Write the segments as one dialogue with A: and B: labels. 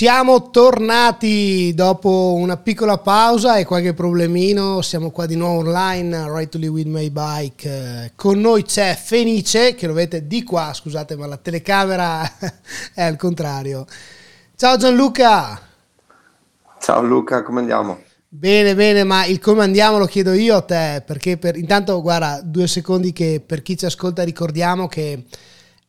A: Siamo tornati dopo una piccola pausa e qualche problemino, siamo qua di nuovo online, Right to Live with My Bike. Con noi c'è Fenice, che lo vedete di qua, scusate ma la telecamera è al contrario. Ciao Gianluca!
B: Ciao Luca, come andiamo?
A: Bene, bene, ma il come andiamo lo chiedo io a te, perché per, intanto guarda, due secondi che per chi ci ascolta ricordiamo che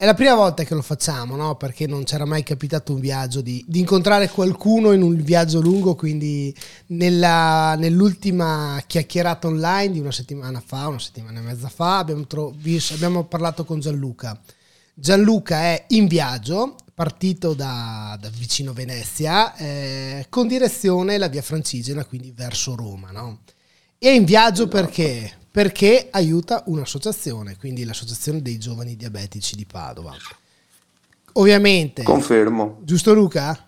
A: è la prima volta che lo facciamo, no? Perché non c'era mai capitato un viaggio di, di incontrare qualcuno in un viaggio lungo, quindi nella, nell'ultima chiacchierata online di una settimana fa, una settimana e mezza fa, abbiamo, tro- abbiamo parlato con Gianluca. Gianluca è in viaggio, partito da, da vicino Venezia, eh, con direzione la via Francigena, quindi verso Roma, no? E è in viaggio esatto. perché? Perché aiuta un'associazione, quindi l'associazione dei giovani diabetici di Padova. Ovviamente.
B: Confermo.
A: Giusto Luca?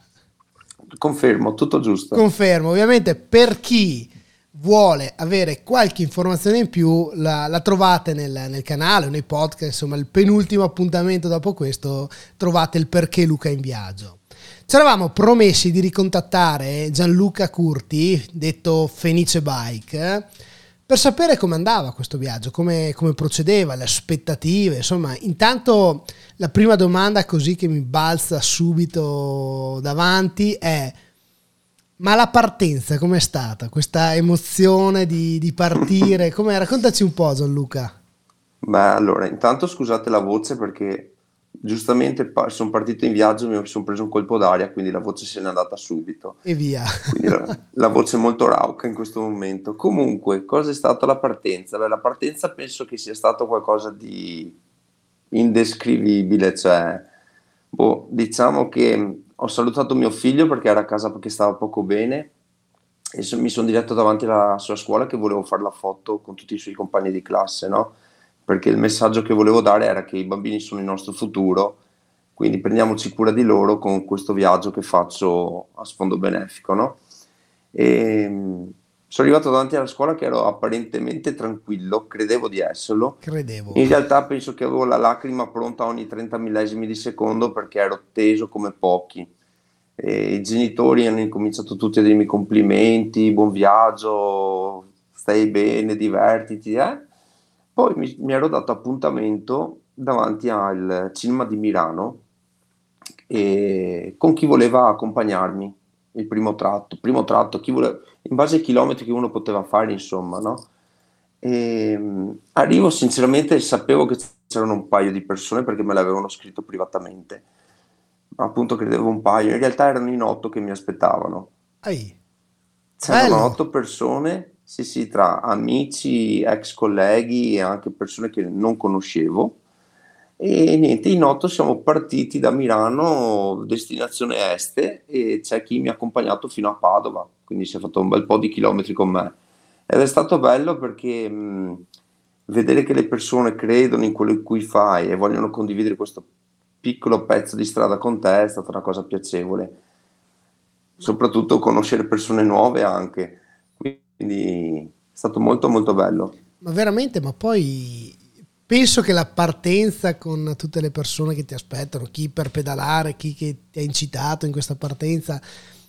B: Confermo, tutto giusto.
A: Confermo, ovviamente per chi vuole avere qualche informazione in più la, la trovate nel, nel, canale nei podcast, insomma il penultimo appuntamento dopo questo trovate il perché Luca è in viaggio. Ci eravamo promessi di ricontattare Gianluca Curti, detto Fenice Bike, per sapere come andava questo viaggio, come, come, procedeva, le aspettative, insomma, intanto la prima domanda così che mi balza subito davanti è ma la partenza com'è stata? Questa emozione di, di partire, com'è? Raccontaci un po' Gianluca.
B: Beh, allora, intanto scusate la voce perché giustamente sono partito in viaggio, mi sono preso un colpo d'aria, quindi la voce se n'è andata subito.
A: E via.
B: La, la, voce è molto rauca in questo momento. Comunque, cosa è stata la partenza? Beh, la partenza penso che sia stato qualcosa di indescrivibile, cioè, boh, diciamo che ho salutato mio figlio perché era a casa perché stava poco bene e mi sono diretto davanti alla sua scuola che volevo fare la foto con tutti i suoi compagni di classe, no? Perché il messaggio che volevo dare era che i bambini sono il nostro futuro, quindi prendiamoci cura di loro con questo viaggio che faccio a sfondo benefico. No? E, mm, sono arrivato davanti alla scuola che ero apparentemente tranquillo, credevo di esserlo.
A: Credevo.
B: In realtà penso che avevo la lacrima pronta ogni 30 millesimi di secondo perché ero teso come pochi. E I genitori hanno incominciato tutti a dirmi complimenti, buon viaggio, stai bene, divertiti, eh? Poi mi, mi ero dato appuntamento davanti al cinema di Milano e con chi voleva accompagnarmi il primo tratto, primo tratto voleva, in base ai chilometri che uno poteva fare, insomma, no? E, um, arrivo sinceramente sapevo che c'erano un paio di persone perché me l'avevano scritto privatamente, appunto credevo un paio, in realtà erano in otto che mi aspettavano.
A: Ehi.
B: C'erano Bello. otto persone sì, sì, tra amici, ex colleghi e anche persone che non conoscevo. E niente, in otto siamo partiti da Milano, destinazione Este, e c'è chi mi ha accompagnato fino a Padova, quindi si è fatto un bel po' di chilometri con me. Ed è stato bello perché mh, vedere che le persone credono in quello in cui fai e vogliono condividere questo piccolo pezzo di strada con te è stata una cosa piacevole. Soprattutto conoscere persone nuove anche quindi è stato molto molto bello.
A: Ma veramente, ma poi penso che la partenza con tutte le persone che ti aspettano, chi per pedalare, chi che ti ha incitato in questa partenza,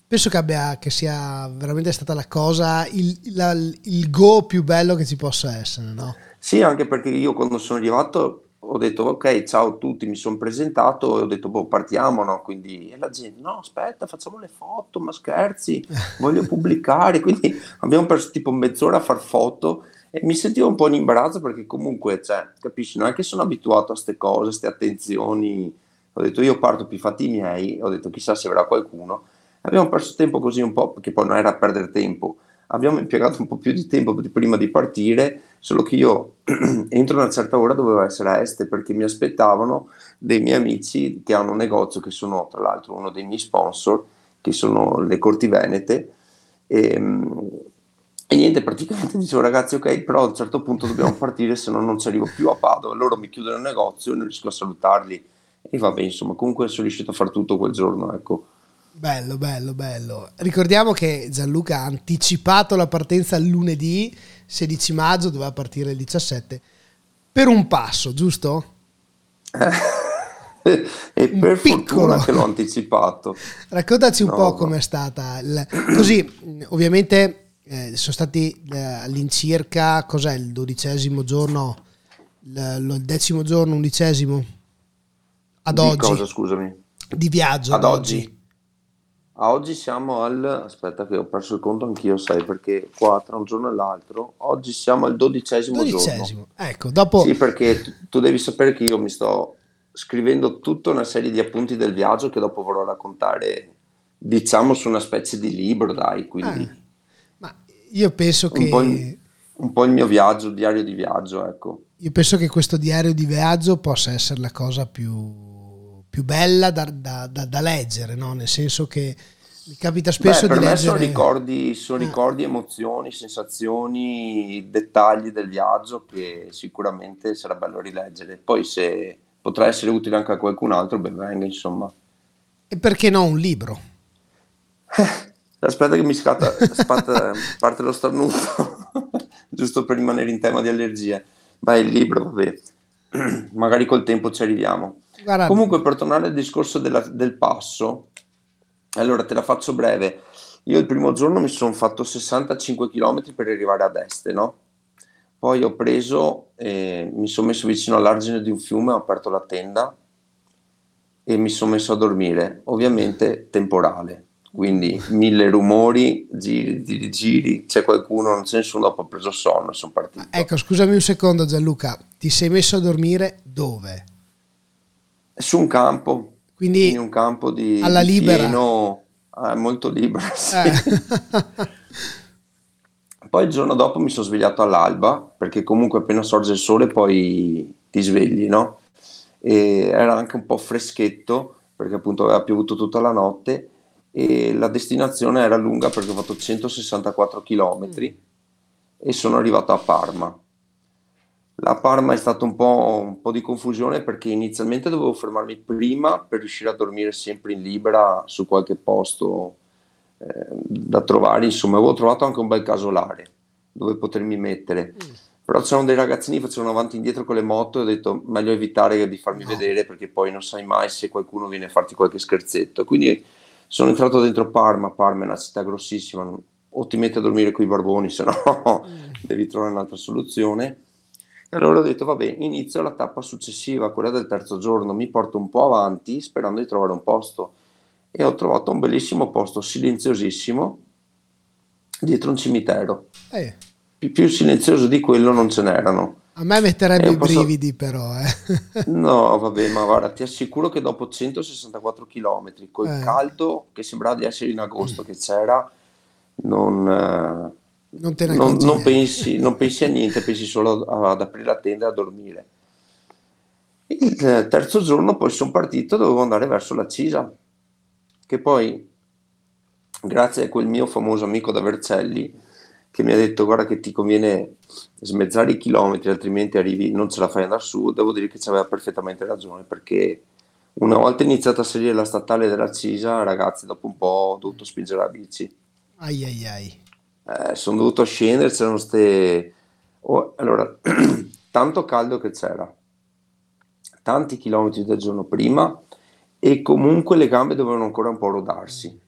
A: penso che, abbia, che sia veramente stata la cosa, il, la, il go più bello che ci possa essere, no?
B: Sì, anche perché io quando sono arrivato ho detto ok ciao a tutti, mi sono presentato e ho detto boh partiamo, no? Quindi e la gente no aspetta facciamo le foto, ma scherzi, voglio pubblicare, quindi abbiamo perso tipo mezz'ora a far foto e mi sentivo un po' in imbarazzo perché comunque, cioè, capisci, non è che sono abituato a queste cose, queste attenzioni, ho detto io parto più fatti miei, ho detto chissà se avrà qualcuno, abbiamo perso tempo così un po' perché poi non era perdere tempo, abbiamo impiegato un po' più di tempo prima di partire, solo che io entro una certa ora dovevo essere a Este perché mi aspettavano dei miei amici che hanno un negozio che sono tra l'altro uno dei miei sponsor, che sono le Corti Venete. E, ehm, e niente, praticamente dicevo ragazzi ok, però a un certo punto dobbiamo partire se no non ci arrivo più a Padova, loro mi chiudono il negozio e non riesco a salutarli e vabbè insomma comunque sono riuscito a fare tutto quel giorno ecco.
A: Bello, bello, bello. Ricordiamo che Gianluca ha anticipato la partenza lunedì 16 maggio, doveva partire il 17, per un passo, giusto?
B: e per piccolo. fortuna che l'ho anticipato.
A: Raccontaci un no, po' com'è stata. Il... Così, ovviamente eh, sono stati eh, all'incirca, cos'è il dodicesimo giorno, il, il decimo giorno, undicesimo? Ad
B: di
A: oggi.
B: Cosa, scusami?
A: Di viaggio.
B: Ad, ad oggi. oggi. A oggi siamo al... aspetta che ho perso il conto anch'io, sai, perché qua tra un giorno e l'altro, oggi siamo al dodicesimo,
A: dodicesimo. giorno. ecco, dopo...
B: Sì, perché tu, tu devi sapere che io mi sto scrivendo tutta una serie di appunti del viaggio che dopo vorrò raccontare, diciamo, su una specie di libro, dai, quindi... Ah,
A: ma io penso che...
B: Un po, il, un po' il mio viaggio, il diario di viaggio, ecco.
A: Io penso che questo diario di viaggio possa essere la cosa più più bella da, da, da, da leggere, no? nel senso che mi capita spesso
B: Beh,
A: di leggere...
B: sono ricordi, sono ah. ricordi, emozioni, sensazioni, dettagli del viaggio che sicuramente sarà bello rileggere. Poi se potrà essere utile anche a qualcun altro, ben venga, insomma.
A: E perché no un libro?
B: Aspetta che mi scatta, scatta parte lo starnuto, giusto per rimanere in tema di allergie. Beh, il libro, vabbè, magari col tempo ci arriviamo. Guarda. Comunque, per tornare al discorso della, del passo, allora te la faccio breve. Io il primo giorno mi sono fatto 65 km per arrivare ad est, no? Poi ho preso, eh, mi sono messo vicino all'argine di un fiume, ho aperto la tenda e mi sono messo a dormire. Ovviamente temporale, quindi mille rumori, giri, giri, giri, c'è qualcuno, non c'è nessuno, dopo ho preso sonno e sono partito.
A: Ecco, scusami un secondo Gianluca, ti sei messo a dormire dove?
B: Su un campo,
A: quindi
B: in un campo di,
A: alla
B: di
A: libera.
B: Pieno, eh, molto libera, sì. eh. Poi il giorno dopo mi sono svegliato all'alba, perché comunque appena sorge il sole poi ti svegli, no? E era anche un po' freschetto, perché appunto aveva piovuto tutta la notte e la destinazione era lunga perché ho fatto 164 km mm. e sono arrivato a Parma. La Parma è stato un po', un po', di confusione perché inizialmente dovevo fermarmi prima per riuscire a dormire sempre in libera su qualche posto eh, da trovare. Insomma, avevo trovato anche un bel casolare dove potermi mettere. Mm. Però c'erano dei ragazzini che facevano avanti e indietro con le moto e ho detto meglio evitare di farmi no. vedere perché poi non sai mai se qualcuno viene a farti qualche scherzetto. Quindi sono entrato dentro Parma. Parma è una città grossissima, o ti metti a dormire con i barboni, se no mm. devi trovare un'altra soluzione allora ho detto, vabbè, inizio la tappa successiva, quella del terzo giorno, mi porto un po' avanti sperando di trovare un posto. E ho trovato un bellissimo posto, silenziosissimo, dietro un cimitero. Eh. Pi- più silenzioso di quello non ce n'erano.
A: A me metterebbe i posso... brividi però. Eh.
B: no, vabbè, ma guarda, ti assicuro che dopo 164 km, col eh. caldo che sembrava di essere in agosto che c'era, non...
A: Non, te ne
B: non, non, pensi, non pensi a niente, pensi solo ad aprire la tenda e a dormire. Il terzo giorno poi sono partito, dovevo andare verso la Cisa, che poi, grazie a quel mio famoso amico da Vercelli, che mi ha detto guarda che ti conviene smezzare i chilometri, altrimenti arrivi, non ce la fai andare su, devo dire che ci aveva perfettamente ragione, perché una volta iniziata a salire la statale della Cisa, ragazzi, dopo un po' ho dovuto spingere la bici.
A: Ai ai ai
B: eh, sono dovuto scendere, c'erano queste... Oh, allora, tanto caldo che c'era, tanti chilometri del giorno prima e comunque le gambe dovevano ancora un po' rodarsi.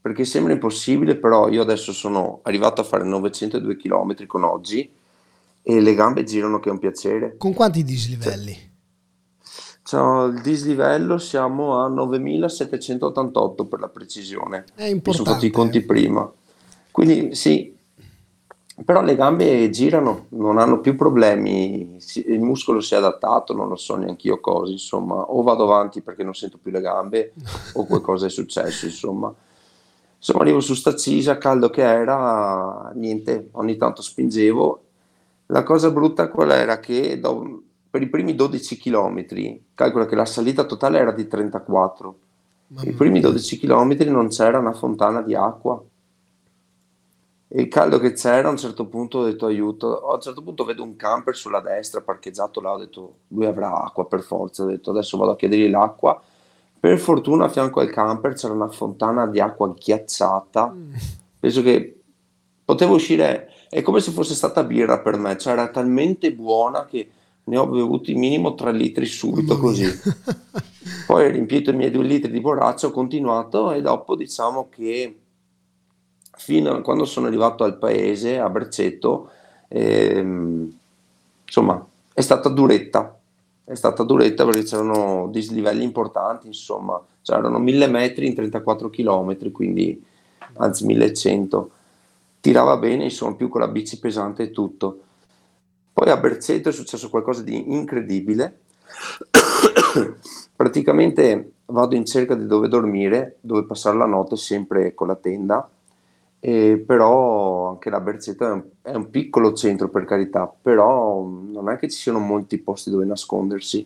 B: Perché sembra impossibile, però io adesso sono arrivato a fare 902 km con oggi e le gambe girano che è un piacere.
A: Con quanti dislivelli?
B: Cioè, il dislivello siamo a 9788 per la precisione.
A: È importante. Mi
B: sono fatti i conti prima. Quindi sì, però le gambe girano, non hanno più problemi, il muscolo si è adattato, non lo so neanche io cosa, insomma, o vado avanti perché non sento più le gambe o qualcosa è successo, insomma. Insomma, arrivo su sta cisa, caldo che era, niente, ogni tanto spingevo. La cosa brutta qual era che do, per i primi 12 km, calcola che la salita totale era di 34, i primi 12 km non c'era una fontana di acqua e il caldo che c'era a un certo punto ho detto aiuto a un certo punto vedo un camper sulla destra parcheggiato là ho detto lui avrà acqua per forza ho detto adesso vado a chiedergli l'acqua per fortuna a fianco al camper c'era una fontana di acqua ghiacciata. Mm. penso che potevo uscire è come se fosse stata birra per me cioè era talmente buona che ne ho bevuti minimo 3 litri subito così. Poi ho riempito i miei 2 litri di borraccia, ho continuato e dopo diciamo che fino a quando sono arrivato al paese, a Bercetto, ehm, insomma, è stata duretta. È stata duretta perché c'erano dislivelli importanti, insomma, c'erano 1000 metri in 34 km, quindi anzi 1100. Tirava bene, insomma, più con la bici pesante e tutto. Poi a Bercetto è successo qualcosa di incredibile. Praticamente vado in cerca di dove dormire, dove passare la notte, sempre con la tenda. E però anche la Bercetto è un, è un, piccolo centro per carità, però non è che ci siano molti posti dove nascondersi.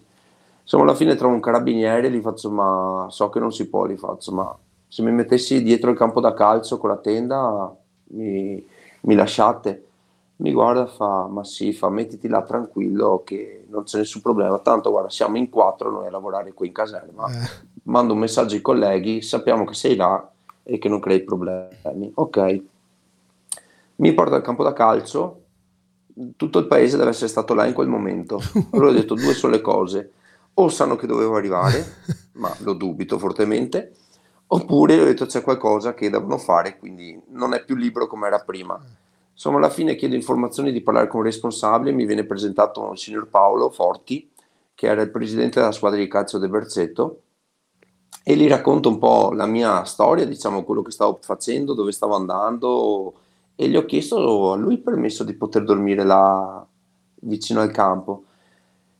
B: Insomma, alla fine trovo un carabiniere, gli faccio, ma so che non si può, gli faccio, ma se mi mettessi dietro il campo da calcio con la tenda, mi, mi lasciate mi guarda e fa, ma sì, fa, mettiti là tranquillo che non c'è nessun problema, tanto guarda, siamo in quattro noi a lavorare qui in caserma, eh. mando un messaggio ai colleghi, sappiamo che sei là e che non crei problemi. Ok, mi porta al campo da calcio, tutto il paese deve essere stato là in quel momento. Allora ho detto due sole cose, o sanno che dovevo arrivare, ma lo dubito fortemente, oppure ho detto c'è qualcosa che devono fare, quindi non è più libero come era prima Insomma, alla fine chiedo informazioni di parlare con un responsabile, mi viene presentato il signor Paolo Forti, che era il presidente della squadra di calcio del Berzetto, e gli racconto un po' la mia storia, diciamo quello che stavo facendo, dove stavo andando, e gli ho chiesto a lui il permesso di poter dormire là vicino al campo.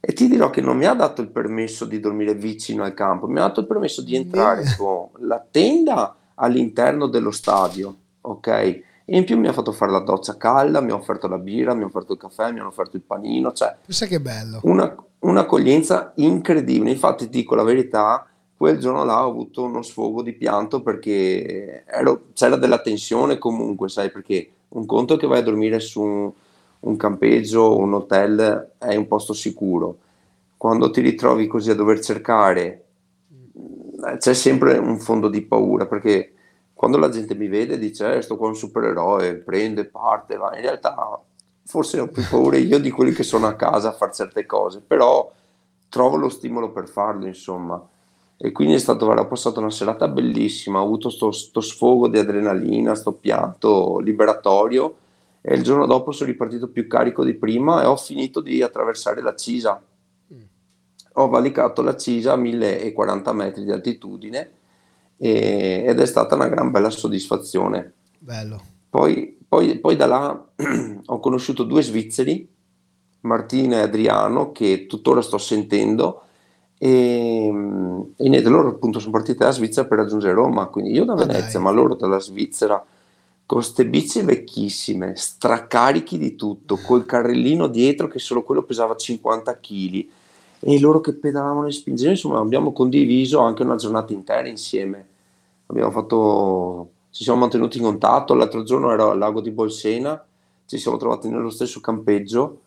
B: E ti dirò che non mi ha dato il permesso di dormire vicino al campo, mi ha dato il permesso di entrare con la tenda all'interno dello stadio, ok? E in più mi ha fatto fare la doccia calda, mi ha offerto la birra, mi ha offerto il caffè, mi hanno offerto il panino, cioè...
A: Pensa che bello.
B: Una, un'accoglienza incredibile. Infatti ti dico la verità, quel giorno là ho avuto uno sfogo di pianto perché ero, c'era della tensione comunque, sai, perché un conto che vai a dormire su un, un campeggio, un hotel, è un posto sicuro. Quando ti ritrovi così a dover cercare, c'è sempre un fondo di paura perché quando la gente mi vede dice eh, sto qua un supereroe, prende, parte, va, in realtà forse ho più paura io di quelli che sono a casa a fare certe cose, però trovo lo stimolo per farlo, insomma. E quindi è stato, ho passato una serata bellissima, ho avuto sto, sfogo di adrenalina, sto pianto liberatorio e il giorno dopo sono ripartito più carico di prima e ho finito di attraversare la Cisa. Mm. Ho valicato la Cisa a 1040 metri di altitudine e, ed è stata una gran bella soddisfazione.
A: Bello.
B: Poi, poi, poi da là ho conosciuto due svizzeri, Martina e Adriano, che tuttora sto sentendo. E, e niente, loro appunto sono partiti dalla Svizzera per raggiungere Roma, quindi io da Venezia, ah, ma loro dalla Svizzera con queste bici vecchissime, stracarichi di tutto, col carrellino dietro che solo quello pesava 50 kg e loro che pedalavano e spingevano, insomma abbiamo condiviso anche una giornata intera insieme. Abbiamo fatto, ci siamo mantenuti in contatto, l'altro giorno ero al lago di Bolsena, ci siamo trovati nello stesso campeggio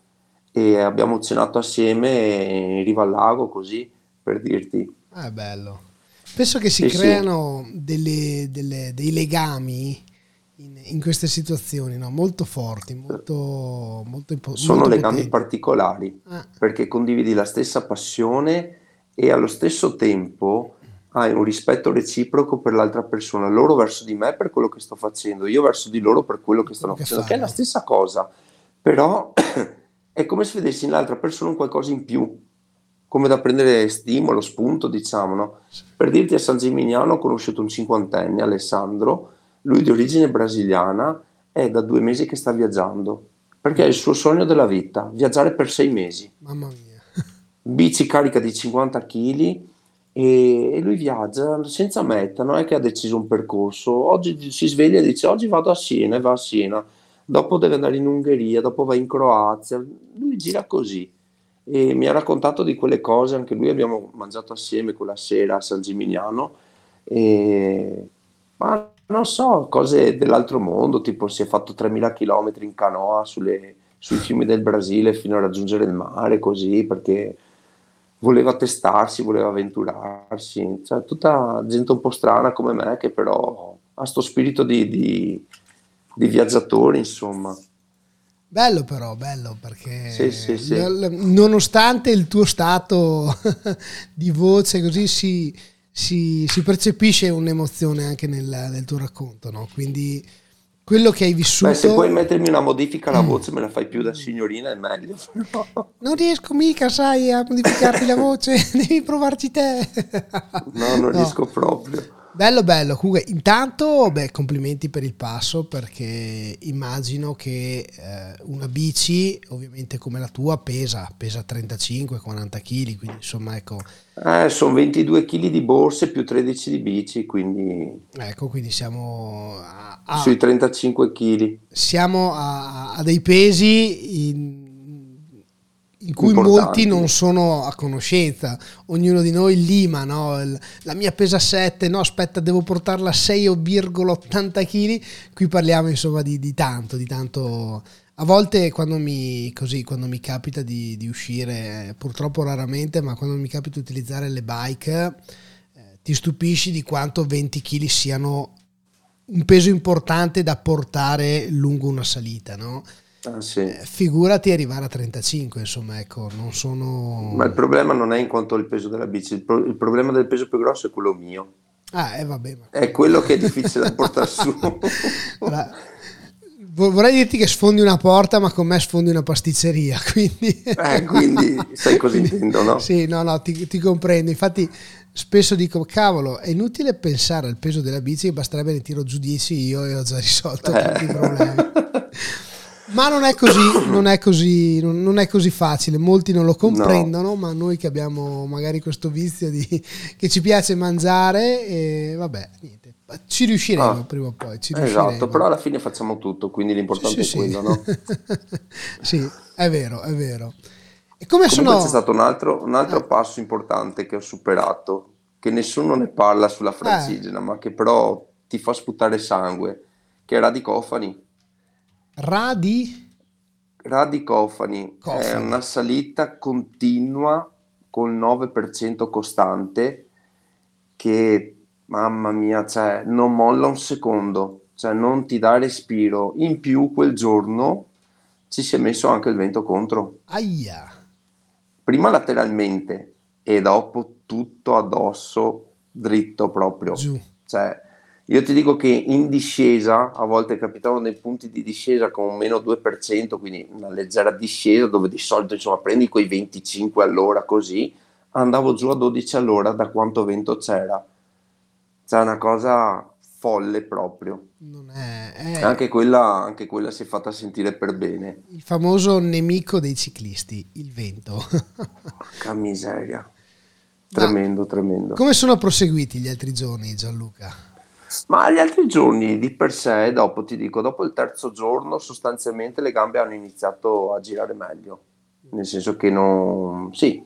B: e abbiamo cenato assieme in riva al lago così per dirti.
A: Ah, bello. Penso che si sì, creano sì. Delle, delle, dei legami in, in, queste situazioni no? molto forti, molto, molto importanti.
B: Sono legami potenti. particolari ah. perché condividi la stessa passione e allo stesso tempo hai un rispetto reciproco per l'altra persona, loro verso di me per quello che sto facendo, io verso di loro per quello che stanno che facendo, fanno. che è la stessa cosa, però è come se vedessi nell'altra persona un qualcosa in più, come da prendere stimolo, spunto, diciamo, no? Per dirti a San Gimignano ho conosciuto un cinquantenne, Alessandro, lui di origine brasiliana, è da due mesi che sta viaggiando, perché è il suo sogno della vita, viaggiare per sei mesi.
A: Mamma mia.
B: Bici carica di 50 kg, e, lui viaggia senza meta, non è che ha deciso un percorso. Oggi si sveglia e dice oggi vado a Siena e va a Siena, dopo deve andare in Ungheria, dopo va in Croazia. Lui gira così e mi ha raccontato di quelle cose, anche lui abbiamo mangiato assieme quella sera a San Gimignano. E, ma non so, cose dell'altro mondo, tipo si è fatto 3000 km in canoa sulle, sui fiumi del Brasile fino a raggiungere il mare, così perché voleva testarsi, voleva avventurarsi, cioè, tutta gente un po' strana come me che però ha questo spirito di, di, di viaggiatore, insomma.
A: Bello però, bello perché
B: Sì, sì, sì.
A: nonostante il tuo stato di voce così si, si- si percepisce un'emozione anche nel, nel tuo racconto, no? Quindi quello che hai vissuto...
B: Beh, se puoi mettermi una modifica alla voce, me la fai più da signorina, è meglio.
A: Non riesco mica, sai, a modificarti la voce, devi provarci te.
B: No, non
A: No.
B: riesco proprio.
A: Bello, bello. Comunque, intanto, beh, complimenti per il passo perché immagino che eh, una bici, ovviamente come la tua, pesa, pesa 35-40 kg, quindi insomma, ecco,
B: Eh, sono 22 kg di borse più 13 di bici, quindi
A: ecco, quindi siamo a, a-
B: sui 35 kg.
A: siamo a, a dei pesi in, in cui molti non sono a conoscenza. Ognuno di noi lima, no? La mia pesa 7, no aspetta devo portarla a 6,80 kg. Qui parliamo insomma di, di tanto, di tanto... A volte quando mi, così, quando mi capita di, di uscire, purtroppo raramente, ma quando mi capita di utilizzare le bike, eh, ti stupisci di quanto 20 kg siano un peso importante da portare lungo una salita, no?
B: Ah, sì.
A: Eh, Figurati arrivare a 35, insomma, ecco, non sono...
B: Ma il problema non è in quanto il peso della bici, il, pro- il problema del peso più grosso è quello mio.
A: Ah, eh, vabbè, ma...
B: È quello che è difficile da portare su.
A: Allora, vo- vorrei dirti che sfondi una porta, ma con me sfondi una pasticceria, quindi...
B: Eh, quindi sai cosa intendo, no?
A: Sì, no, no, ti, ti comprendo. Infatti spesso dico, cavolo, è inutile pensare al peso della bici, basterebbe ne tiro giù 10 io e ho già risolto
B: Eh.
A: tutti i problemi. Ma non è così, non è così, non è così facile, molti non lo comprendono, ma noi che abbiamo magari questo vizio di, che ci piace mangiare, e vabbè, niente, ci riusciremo
B: Ah,
A: prima o poi.
B: Esatto, però alla fine facciamo tutto, quindi l'importante
A: Sì,
B: è
A: sì,
B: quello, no?
A: sì, è vero, è vero. E come
B: Comunque
A: sono...
B: c'è stato un altro, un altro
A: Eh.
B: passo importante che ho superato, che nessuno ne parla sulla
A: Eh.
B: francigena, ma che però ti fa sputare sangue, che è Radicofani.
A: Radi?
B: È
A: Cofani.
B: una salita continua col 9% costante che, mamma mia, cioè, non molla un secondo, cioè non ti dà respiro. In più quel giorno ci si è messo anche il vento contro,
A: Aia.
B: prima lateralmente e dopo tutto addosso, dritto proprio.
A: Giù.
B: Cioè, io ti dico che in discesa, a volte capitavano dei punti di discesa con meno 2%, quindi una leggera discesa dove di solito insomma prendi quei 25 all'ora così, andavo giù a 12 all'ora da quanto vento c'era. Cioè una cosa folle proprio.
A: È, è
B: Anche quella, anche quella si è fatta sentire per bene.
A: il famoso nemico dei ciclisti, il vento.
B: Porca miseria. Tremendo, tremendo.
A: Come sono proseguiti gli altri giorni, Gianluca?
B: Ma gli altri giorni di per sé, dopo ti dico, dopo il terzo giorno sostanzialmente le gambe hanno iniziato a girare meglio, nel senso che non, sì,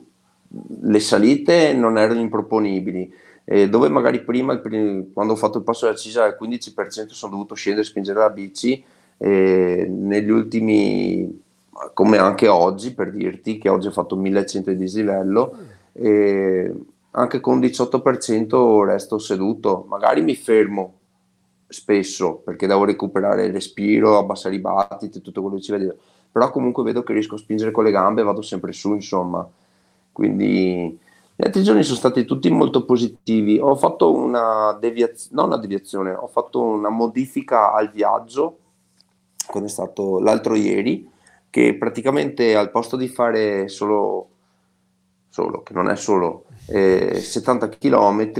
B: le salite non erano improponibili, eh, dove magari prima, quando ho fatto il passo della Cisa al 15% sono dovuto scendere e spingere la bici, eh, negli ultimi, come anche oggi per dirti, che oggi ho fatto 1100 di dislivello, e anche con 18% resto seduto, magari mi fermo spesso perché devo recuperare il respiro, abbassare i battiti, tutto quello che ci vede, però comunque vedo che riesco a spingere con le gambe e vado sempre su, insomma. Quindi gli altri giorni sono stati tutti molto positivi. Ho fatto una deviazione, non una deviazione, ho fatto una modifica al viaggio, quando è stato l'altro ieri, che praticamente al posto di fare solo solo, che non è solo eh, 70 km,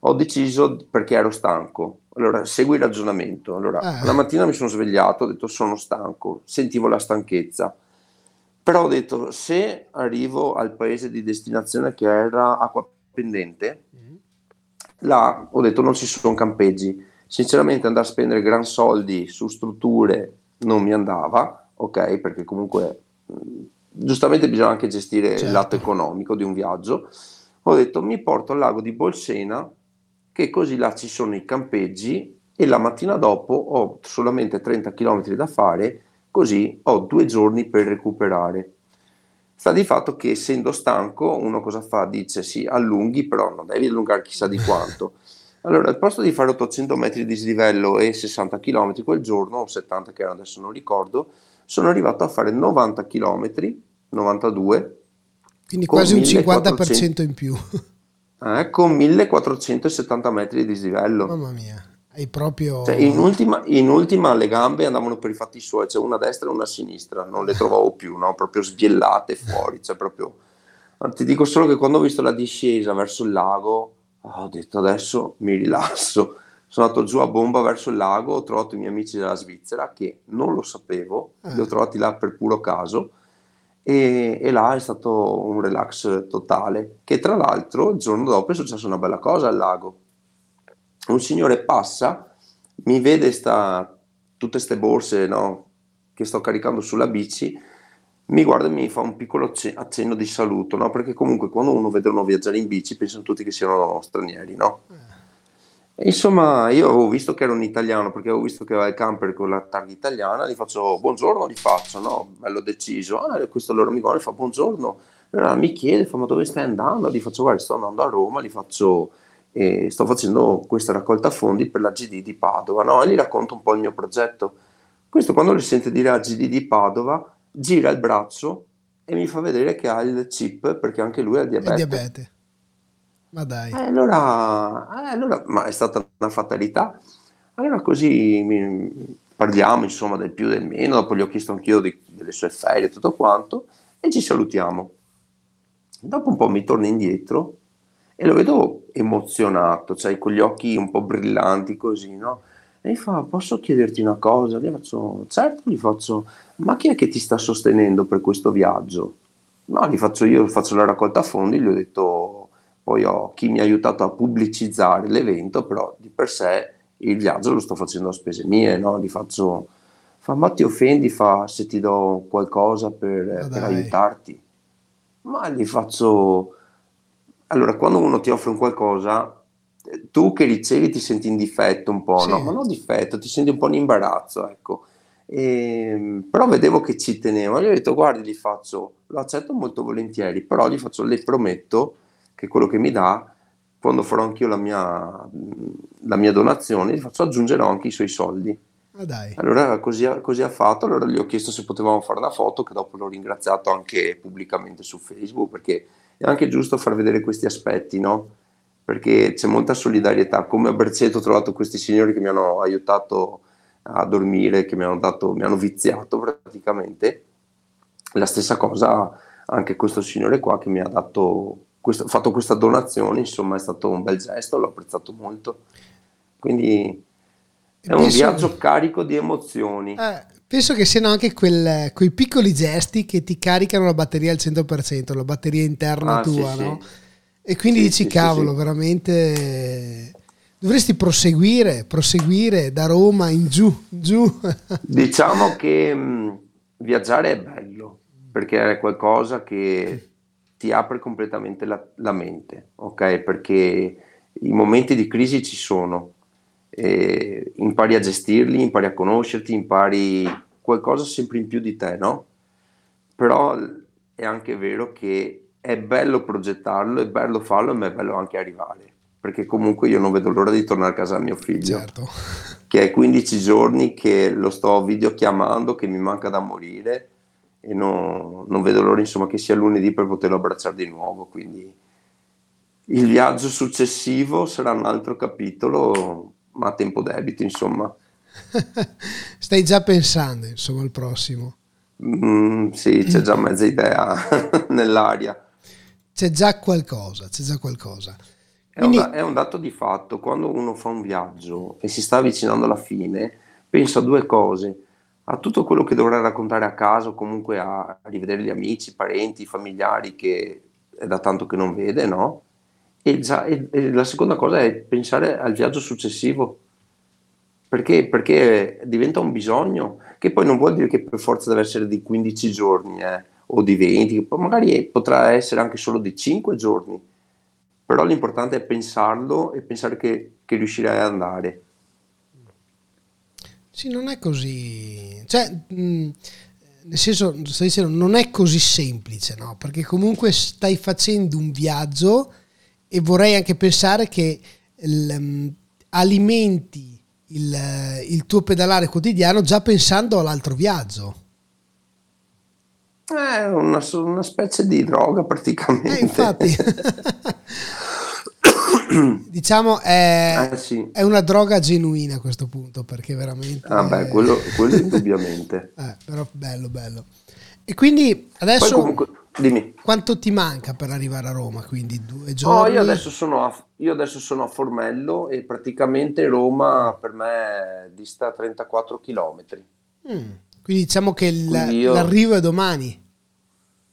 B: ho deciso perché ero stanco. Allora, segui il ragionamento. Allora,
A: Ah.
B: la mattina mi sono svegliato, ho detto sono stanco, sentivo la stanchezza. Però ho detto, se arrivo al paese di destinazione che era Acqua Pendente, là ho detto non ci sono campeggi. Sinceramente andare a spendere gran soldi su strutture non mi andava, ok? Perché comunque mh, giustamente bisogna anche gestire
A: Certo.
B: il lato economico di un viaggio. Ho detto mi porto al lago di Bolsena, che così là ci sono i campeggi e la mattina dopo ho solamente 30 km da fare, così ho due giorni per recuperare. Sta di fatto che essendo stanco, uno cosa fa? Dice sì, allunghi, però non devi allungare chissà di quanto. Allora, al posto di fare 800 metri di dislivello e 60 km quel giorno, o 70 che erano, adesso non ricordo, sono arrivato a fare 90 km, 92.
A: Quindi quasi un 50% in più.
B: Eh, con 1470 metri di dislivello.
A: Mamma mia. Hai proprio...
B: Cioè, in, ultima, in, ultima, le gambe andavano per i fatti suoi, cioè una a destra e una a sinistra, non le trovavo più, no? proprio sbiellate fuori, cioè proprio... Ti dico solo che quando ho visto la discesa verso il lago, ho detto adesso mi rilasso. Sono andato giù a bomba verso il lago, ho trovato i miei amici della Svizzera che non lo sapevo, li ho ah. trovati là per puro caso e, e, là è stato un relax totale. Che tra l'altro il giorno dopo è successa una bella cosa al lago. Un signore passa, mi vede sta, tutte queste borse no, che sto caricando sulla bici, mi guarda e mi fa un piccolo accenno di saluto, no? perché comunque quando uno vede uno viaggiare in bici pensano tutti che siano stranieri. No? E insomma, io avevo visto che era un italiano perché avevo visto che aveva il camper con la targa italiana. Gli faccio buongiorno, gli faccio, no? Bello deciso. Ah, questo loro mi guarda e fa buongiorno. Allora mi chiede, fa, ma dove stai andando? Gli faccio, guarda, sto andando a Roma, gli faccio, eh, sto facendo questa raccolta fondi per la GD di Padova, no? E gli racconto un po' il mio progetto. Questo quando li sente dire a GD di Padova, gira il braccio e mi fa vedere che ha il chip perché anche lui ha il diabete. Il diabete.
A: Ma dai.
B: Eh, allora, eh, allora, ma è stata una fatalità. Allora così mi, parliamo insomma del più e del meno, dopo gli ho chiesto anch'io di, delle sue ferie e tutto quanto e ci salutiamo. Dopo un po' mi torna indietro e lo vedo emozionato, cioè con gli occhi un po' brillanti così, no? E mi fa, posso chiederti una cosa? Gli faccio, certo, gli faccio, ma chi è che ti sta sostenendo per questo viaggio? No, gli faccio io, faccio la raccolta fondi, gli ho detto poi ho chi mi ha aiutato a pubblicizzare l'evento, però di per sé il viaggio lo sto facendo a spese mie, no? Gli faccio, fa ma ti offendi, fa se ti do qualcosa per, per aiutarti. Ma gli faccio, allora quando uno ti offre un qualcosa, tu che ricevi ti senti in difetto un po', sì. no? Ma non difetto, ti senti un po' in imbarazzo, ecco. E, ehm, però vedevo che ci tenevo, gli ho detto guardi, gli faccio, lo accetto molto volentieri, però gli faccio, le prometto che quello che mi dà, quando farò anch'io la mia, la mia donazione, gli faccio aggiungerò anche i suoi soldi.
A: Ah,
B: allora così, così, ha fatto, allora gli ho chiesto se potevamo fare una foto, che dopo l'ho ringraziato anche pubblicamente su Facebook, perché è anche giusto far vedere questi aspetti, no? Perché c'è molta solidarietà. Come a Berceto ho trovato questi signori che mi hanno aiutato a dormire, che mi hanno, dato, mi hanno viziato praticamente. La stessa cosa anche questo signore qua che mi ha dato questo, fatto questa donazione, insomma è stato un bel gesto, l'ho apprezzato molto. Quindi è un viaggio carico di emozioni.
A: Eh, penso che siano anche quel, quei piccoli gesti che ti caricano la batteria al 100%, la batteria interna ah, tua, sì, no? Sì. E quindi sì, dici, cavolo, veramente dovresti proseguire, proseguire da Roma in giù, in giù.
B: diciamo che mh, viaggiare è bello, perché è qualcosa che ti apre completamente la, la mente, ok? Perché i momenti di crisi ci sono, eh, impari a gestirli, impari a conoscerti, impari qualcosa sempre in più di te, no? Però è anche vero che è bello progettarlo, è bello farlo, ma è bello anche arrivare. Perché comunque io non vedo l'ora di tornare a casa a mio figlio,
A: certo.
B: che è 15 giorni che lo sto videochiamando, che mi manca da morire e non, non vedo l'ora insomma, che sia lunedì per poterlo abbracciare di nuovo. Quindi il viaggio successivo sarà un altro capitolo, ma a tempo debito, insomma.
A: Stai già pensando, insomma, al prossimo?
B: Mm, sì, c'è già mezza idea nell'aria.
A: C'è già qualcosa, c'è già qualcosa.
B: Quindi... È, un, è un dato di fatto, quando uno fa un viaggio e si sta avvicinando alla fine, pensa a due cose a tutto quello che dovrà raccontare a casa o comunque a, a rivedere gli amici, parenti, familiari che è da tanto che non vede, no? E, già, e, e la seconda cosa è pensare al viaggio successivo, perché, perché, diventa un bisogno, che poi non vuol dire che per forza deve essere di 15 giorni eh, o di 20, magari potrà essere anche solo di 5 giorni, però l'importante è pensarlo e pensare che, che riuscirai ad andare.
A: Sì, non è così. Cioè, mh, nel senso, sto dicendo, non è così semplice, no? Perché comunque stai facendo un viaggio e vorrei anche pensare che il, um, alimenti il, il, tuo pedalare quotidiano già pensando all'altro viaggio.
B: È una, una specie di droga praticamente.
A: Eh, infatti. diciamo è,
B: Eh, sì.
A: è una droga genuina a questo punto perché veramente...
B: Ah, beh, quello, quello indubbiamente.
A: eh, però bello, bello. E quindi adesso
B: comunque, dimmi.
A: quanto ti manca per arrivare a Roma? Quindi due
B: Oh,
A: giorni?
B: io, adesso sono a, io adesso sono a Formello e praticamente Roma per me dista 34 km.
A: Mm, Quindi diciamo che
B: Quindi io-
A: l'arrivo è domani.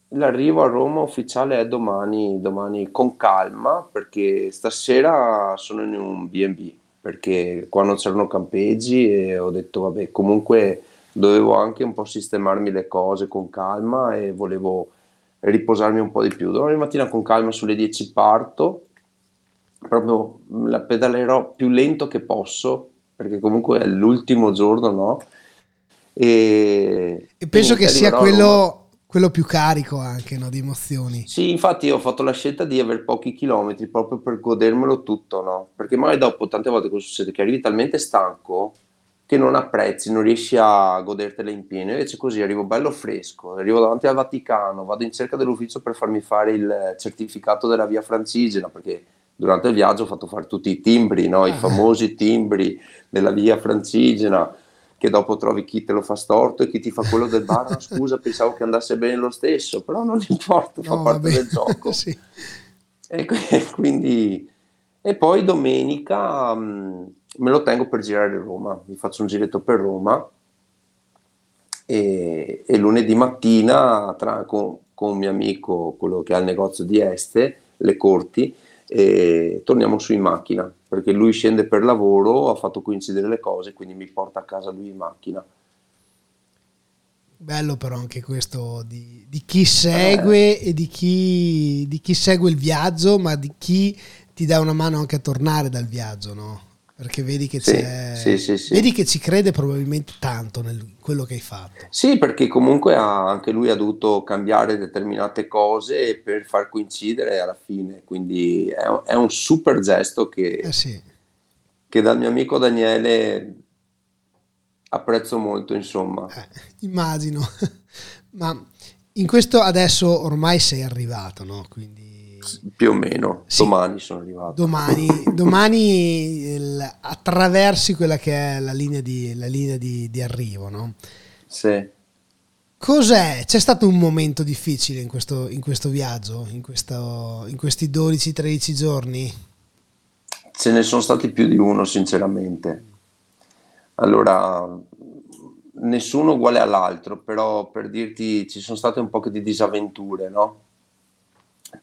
B: L'arrivo a Roma ufficiale è domani, domani con calma perché stasera sono in un B&B perché qua non c'erano campeggi e ho detto vabbè comunque dovevo anche un po' sistemarmi le cose con calma e volevo riposarmi un po' di più. Domani mattina con calma sulle 10 parto, proprio la pedalerò più lento che posso perché comunque è l'ultimo giorno, no? E,
A: E penso che sia quello, quello più carico anche no, di emozioni.
B: Sì, infatti ho fatto la scelta di avere pochi chilometri proprio per godermelo tutto, no? Perché magari dopo tante volte cosa succede? Che arrivi talmente stanco che non apprezzi, non riesci a godertela in pieno. Invece così arrivo bello fresco, arrivo davanti al Vaticano, vado in cerca dell'ufficio per farmi fare il certificato della via francigena, perché durante il viaggio ho fatto fare tutti i timbri, no? I
A: Ah.
B: famosi timbri della via francigena, che dopo trovi chi te lo fa storto e chi ti fa quello del bar. "No, scusa, pensavo che andasse bene lo stesso, però non importa, fa
A: No,
B: parte
A: vabbè.
B: del gioco.
A: Sì.
B: E qui- quindi, e poi domenica mh, me lo tengo per girare Roma, mi faccio un giretto per Roma e, e lunedì mattina tra- con, con un mio amico, quello che ha il negozio di Este, Le Corti, e torniamo su in macchina perché lui scende per lavoro, ha fatto coincidere le cose, quindi mi porta a casa lui in macchina.
A: Bello però anche questo di, di chi segue e di chi, di chi segue il viaggio, ma di chi ti dà una mano anche a tornare dal viaggio, no? Perché vedi che
B: Sì, sì, sì,
A: vedi che ci crede probabilmente tanto nel quello che hai fatto.
B: Sì, perché comunque ha- anche lui ha dovuto cambiare determinate cose per far coincidere alla fine, quindi è, un è un super gesto che,
A: Eh
B: che dal mio amico Daniele apprezzo molto, insomma.
A: Eh, immagino. Ma in questo adesso ormai sei arrivato, no? Quindi
B: Più o meno,
A: Sì.
B: domani sono arrivato.
A: domani, domani il- attraversi quella che è la linea di, la linea di, di arrivo, no?
B: Sì.
A: Cos'è? C'è stato un momento difficile in questo, in questo viaggio, in, questo- in questi 12-13 giorni?
B: Ce ne sono stati più di uno, sinceramente. Allora, nessuno uguale all'altro, però per dirti ci sono state un po' di disavventure, no?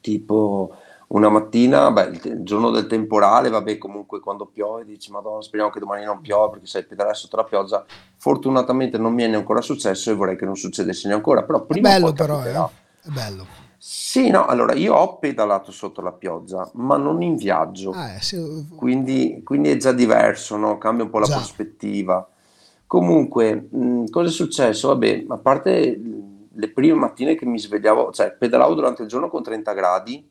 B: Tipo una mattina, beh, il, te- il giorno del temporale, vabbè, comunque quando piove dici, Madonna, speriamo che domani non piova perché sai pedalare sotto la pioggia. Fortunatamente non mi è ancora successo e vorrei che non succedesse ancora, però
A: È
B: prima o
A: bello però, eh? È bello.
B: Sì, no, allora io ho pedalato sotto la pioggia, ma non in viaggio.
A: Ah, eh, sì,
B: Quindi, quindi è già diverso, no? Cambia un po' la
A: Già.
B: prospettiva. Comunque, mh, cosa è successo? Vabbè, a parte le prime mattine che mi svegliavo, cioè pedalavo durante il giorno con 30 gradi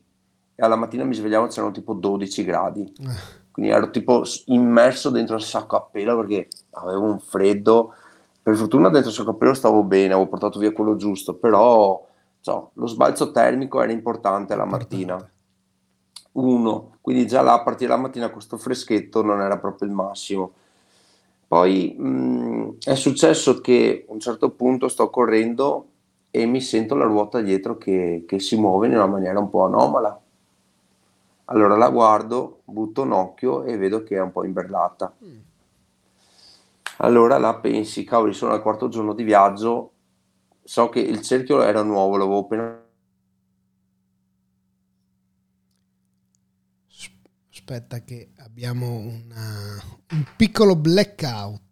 B: e alla mattina mi svegliavo c'erano tipo 12 gradi.
A: eh,
B: Quindi ero tipo immerso dentro il sacco a pelo perché avevo un freddo. Per fortuna dentro il sacco a pelo stavo bene, avevo portato via quello giusto, però so, lo sbalzo termico era importante la mattina. Uno, quindi già là a partire dalla mattina con questo freschetto non era proprio il massimo. Poi mh, è successo che a un certo punto sto correndo e mi sento la ruota dietro che, che si muove in una maniera un po' anomala. Allora la guardo, butto un occhio e vedo che è un po' imberlata.
A: Mm.
B: Allora là pensi, cavoli, sono al quarto giorno di viaggio, so che il cerchio era nuovo, l'avevo appena
A: Aspetta che abbiamo una- un piccolo blackout.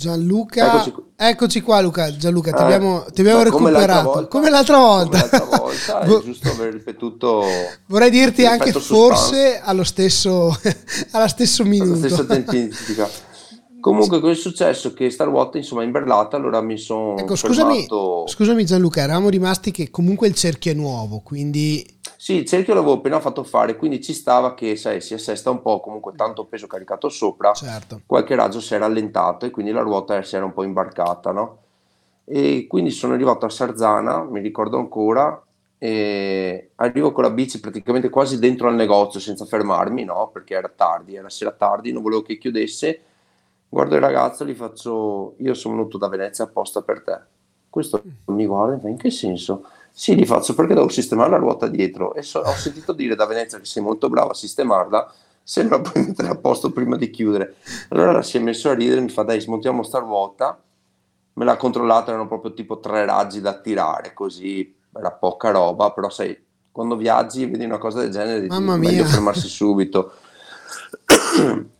A: Gianluca,
B: Eccoci
A: eccoci qua Luca, Gianluca, ti
B: Eh,
A: abbiamo, ti abbiamo
B: beh, come l'altra
A: recuperato,
B: volta.
A: come l'altra volta.
B: Come l'altra volta,
A: Vo-
B: è giusto aver ripetuto
A: Vorrei dirti anche forse allo stesso, allo stesso
B: alla
A: minuto.
B: stessa tempistica. Comunque, cosa è successo? Che sta ruota, insomma, è imberlata, allora mi sono
A: Ecco, scusami,
B: fermato.
A: scusami Gianluca, eravamo rimasti che comunque il cerchio è nuovo, quindi
B: Sì, il cerchio l'avevo appena fatto fare, quindi ci stava che sai, si assesta un po', comunque tanto peso caricato sopra,
A: Certo.
B: qualche raggio si è rallentato e quindi la ruota si era un po' imbarcata, no? E quindi sono arrivato a Sarzana, mi ricordo ancora, e arrivo con la bici praticamente quasi dentro al negozio senza fermarmi, no? Perché era tardi, era sera tardi, non volevo che chiudesse. Guardo il ragazzo gli faccio, io sono venuto da Venezia apposta per te. Questo mi guarda e fa, in che senso? Sì, li faccio perché devo sistemare la ruota dietro e so- ho sentito dire da Venezia che sei molto bravo a sistemarla, sembra poi mettere a posto prima di chiudere. Allora si è messo a ridere, mi fa dai smontiamo sta ruota, me l'ha controllata, erano proprio tipo tre raggi da tirare, così era poca roba, però sai, quando viaggi e vedi una cosa del genere, dici,
A: Mamma
B: meglio
A: mia.
B: fermarsi subito.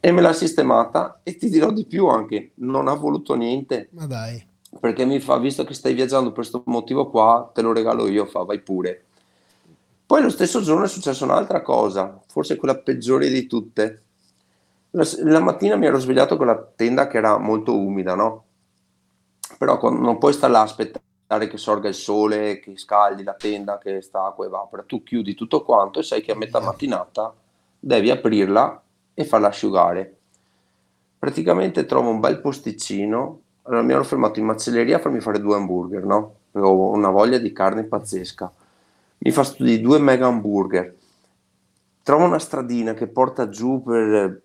B: e me l'ha sistemata e ti dirò di più anche, non ha voluto niente
A: Ma dai.
B: Perché mi fa, visto che stai viaggiando per questo motivo qua, te lo regalo io, fa, vai pure. Poi lo stesso giorno è successa un'altra cosa, forse quella peggiore di tutte. La, la mattina mi ero svegliato con la tenda che era molto umida, no? Però quando- non puoi stare là a aspettare che sorga il sole, che scaldi la tenda, che sta acqua evapora. Tu chiudi tutto quanto e sai che a metà mattinata devi aprirla e farla asciugare. Praticamente trovo un bel posticino. Allora mi ero fermato in macelleria a farmi fare due hamburger, no? Avevo una voglia di carne pazzesca. Mi fa stu di due mega hamburger. Trovo una stradina che porta giù per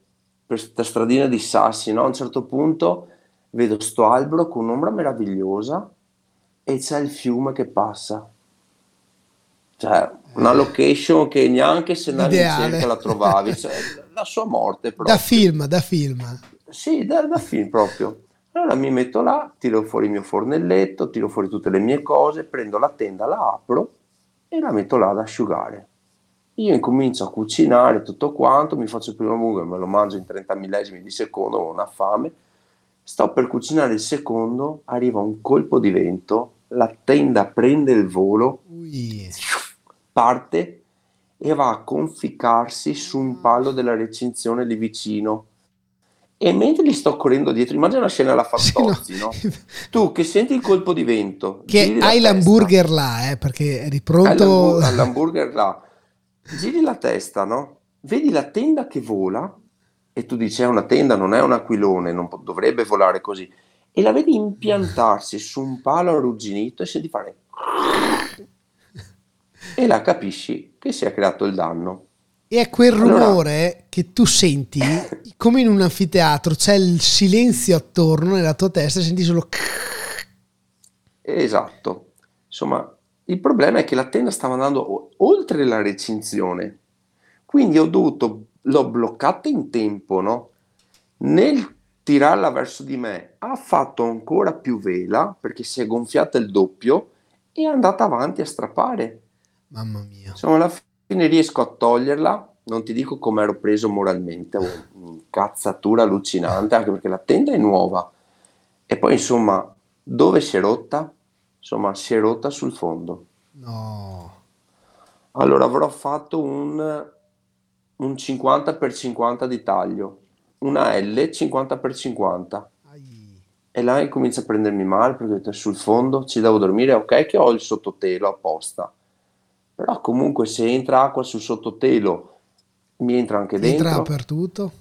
B: questa stradina di sassi, no? A un certo punto vedo sto albero con un'ombra meravigliosa e c'è il fiume che passa. Cioè, una location che neanche se andavi in cerca la trovavi. Cioè, la sua morte
A: Da
B: proprio.
A: film, da film.
B: Sì, da, da film proprio. Allora mi metto là, tiro fuori il mio fornelletto, tiro fuori tutte le mie cose, prendo la tenda, la apro e la metto là ad asciugare. Io incomincio a cucinare tutto quanto, mi faccio il primo hamburger, me lo mangio in 30 millesimi di secondo, ho una fame. Sto per cucinare il secondo, arriva un colpo di vento, la tenda prende il volo,
A: Ui.
B: parte e va a conficcarsi su un palo della recinzione lì vicino. E mentre gli sto correndo dietro, immagina una scena alla
A: Sì, no.
B: Fantozzi, no? Tu che senti il colpo di vento,
A: Che
B: la
A: hai l'hamburger là, eh, perché eri pronto.
B: hai l'hamburger là, giri la testa, no? Vedi la tenda che vola e tu dici è una tenda, non è un aquilone, non po- dovrebbe volare così. E la vedi impiantarsi su un palo arrugginito e senti fare... E là capisci che si è creato il danno.
A: E è quel
B: Allora-
A: rumore che tu senti come in un anfiteatro, c'è il silenzio attorno nella tua testa, senti solo.
B: Esatto. Insomma, il problema è che la tenda stava andando oltre la recinzione. Quindi ho dovuto, l'ho bloccata in tempo, no? Nel tirarla verso di me ha fatto ancora più vela perché si è gonfiata il doppio e è andata avanti a strappare.
A: Mamma mia.
B: Insomma, alla fine riesco a toglierla. Non ti dico come ero preso moralmente, avevo un'incazzatura allucinante, anche perché la tenda è nuova. E poi, insomma, dove si è rotta? Insomma, si è rotta sul fondo.
A: No.
B: Allora avrò fatto un, un 50x50 di taglio, una L 50x50.
A: Ai.
B: E là incomincia a prendermi male perché sul fondo ci devo dormire, ok che ho il sottotelo apposta, però comunque se entra acqua sul sottotelo mi entra anche
A: Entra
B: dentro,
A: dappertutto.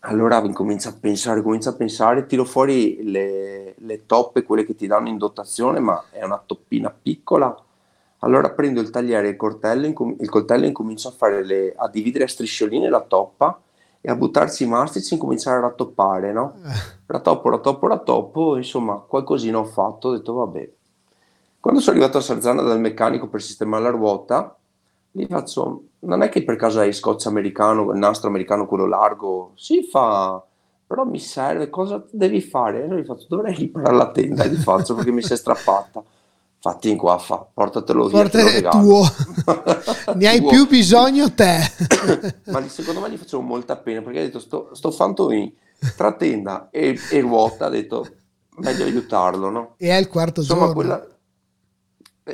B: allora incomincio a pensare, comincio a pensare, tiro fuori le, le toppe, quelle che ti danno in dotazione, ma è una toppina piccola, allora prendo il tagliere e il coltello, incom- il coltello e incomincio a, fare le, a dividere a striscioline la toppa e a buttarci i mastici e incominciare a rattoppare, no?
A: Eh,
B: Rattoppo, rattoppo, rattoppo, insomma, qualcosina ho fatto, ho detto vabbè. Quando sono arrivato a Sarzana dal meccanico per sistemare la ruota, gli faccio, non è che per caso hai scotch americano, il nastro americano, quello largo? Si fa, però mi serve, cosa devi fare? E allora gli faccio, dovrei riparare la tenda, e gli faccio perché mi si è strappata. Fatti in qua, fa, portatelo via, te lo
A: Forte
B: regalo.
A: tuo. ne hai
B: Tuo.
A: più bisogno te.
B: Ma secondo me gli facevo molta pena perché ha detto sto, sto fantomì tra tenda e, e ruota ha detto meglio aiutarlo no?
A: e è il quarto
B: insomma
A: giorno.
B: quella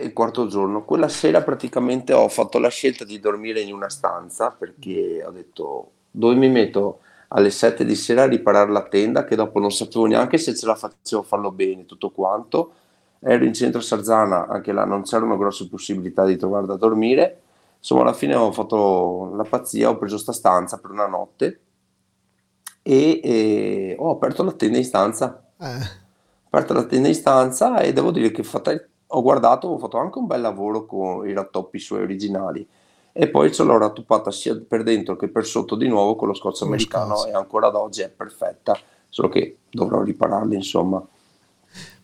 B: il quarto giorno quella sera praticamente ho fatto la scelta di dormire in una stanza perché ho detto dove mi metto alle 7 di sera a riparare la tenda che dopo non sapevo neanche se ce la facevo farlo bene tutto quanto ero in centro Sarzana anche là non c'erano grosse possibilità di trovare da dormire Insomma, alla fine ho fatto la pazzia, ho preso sta stanza per una notte e, e ho aperto la tenda in stanza. Eh. Ho aperto la tenda in stanza e devo dire che fatta, ho guardato, ho fatto anche un bel lavoro con i rattoppi suoi originali e poi ce l'ho rattoppata sia per dentro che per sotto di nuovo con lo scotch americano e ancora ad oggi è perfetta, solo che dovrò ripararli insomma.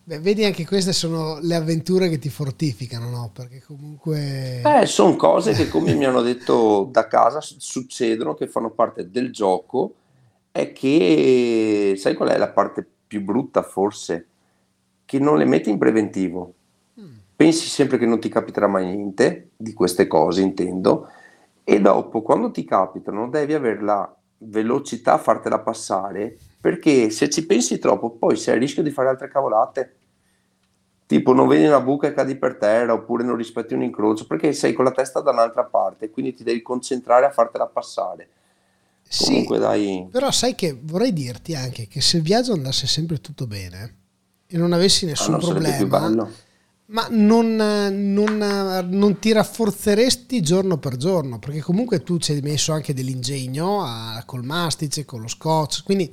A: Beh, vedi anche queste sono le avventure che ti fortificano, no? Perché comunque...
B: Eh, sono cose che come mi hanno detto da casa succedono, che fanno parte del gioco è che, sai qual è la parte più brutta forse? Che non le metti in preventivo. Pensi sempre che non ti capiterà mai niente di queste cose, intendo, e dopo quando ti capitano devi avere la velocità a fartela passare perché se ci pensi troppo poi sei a rischio di fare altre cavolate tipo non vedi una buca e cadi per terra oppure non rispetti un incrocio perché sei con la testa da un'altra parte quindi ti devi concentrare a fartela passare.
A: Comunque sì, dai. però sai che vorrei dirti anche che se il viaggio andasse sempre tutto bene e non avessi nessun ah, non problema ma non, non, non, ti rafforzeresti giorno per giorno perché comunque tu ci hai messo anche dell'ingegno a, col mastice con lo scotch quindi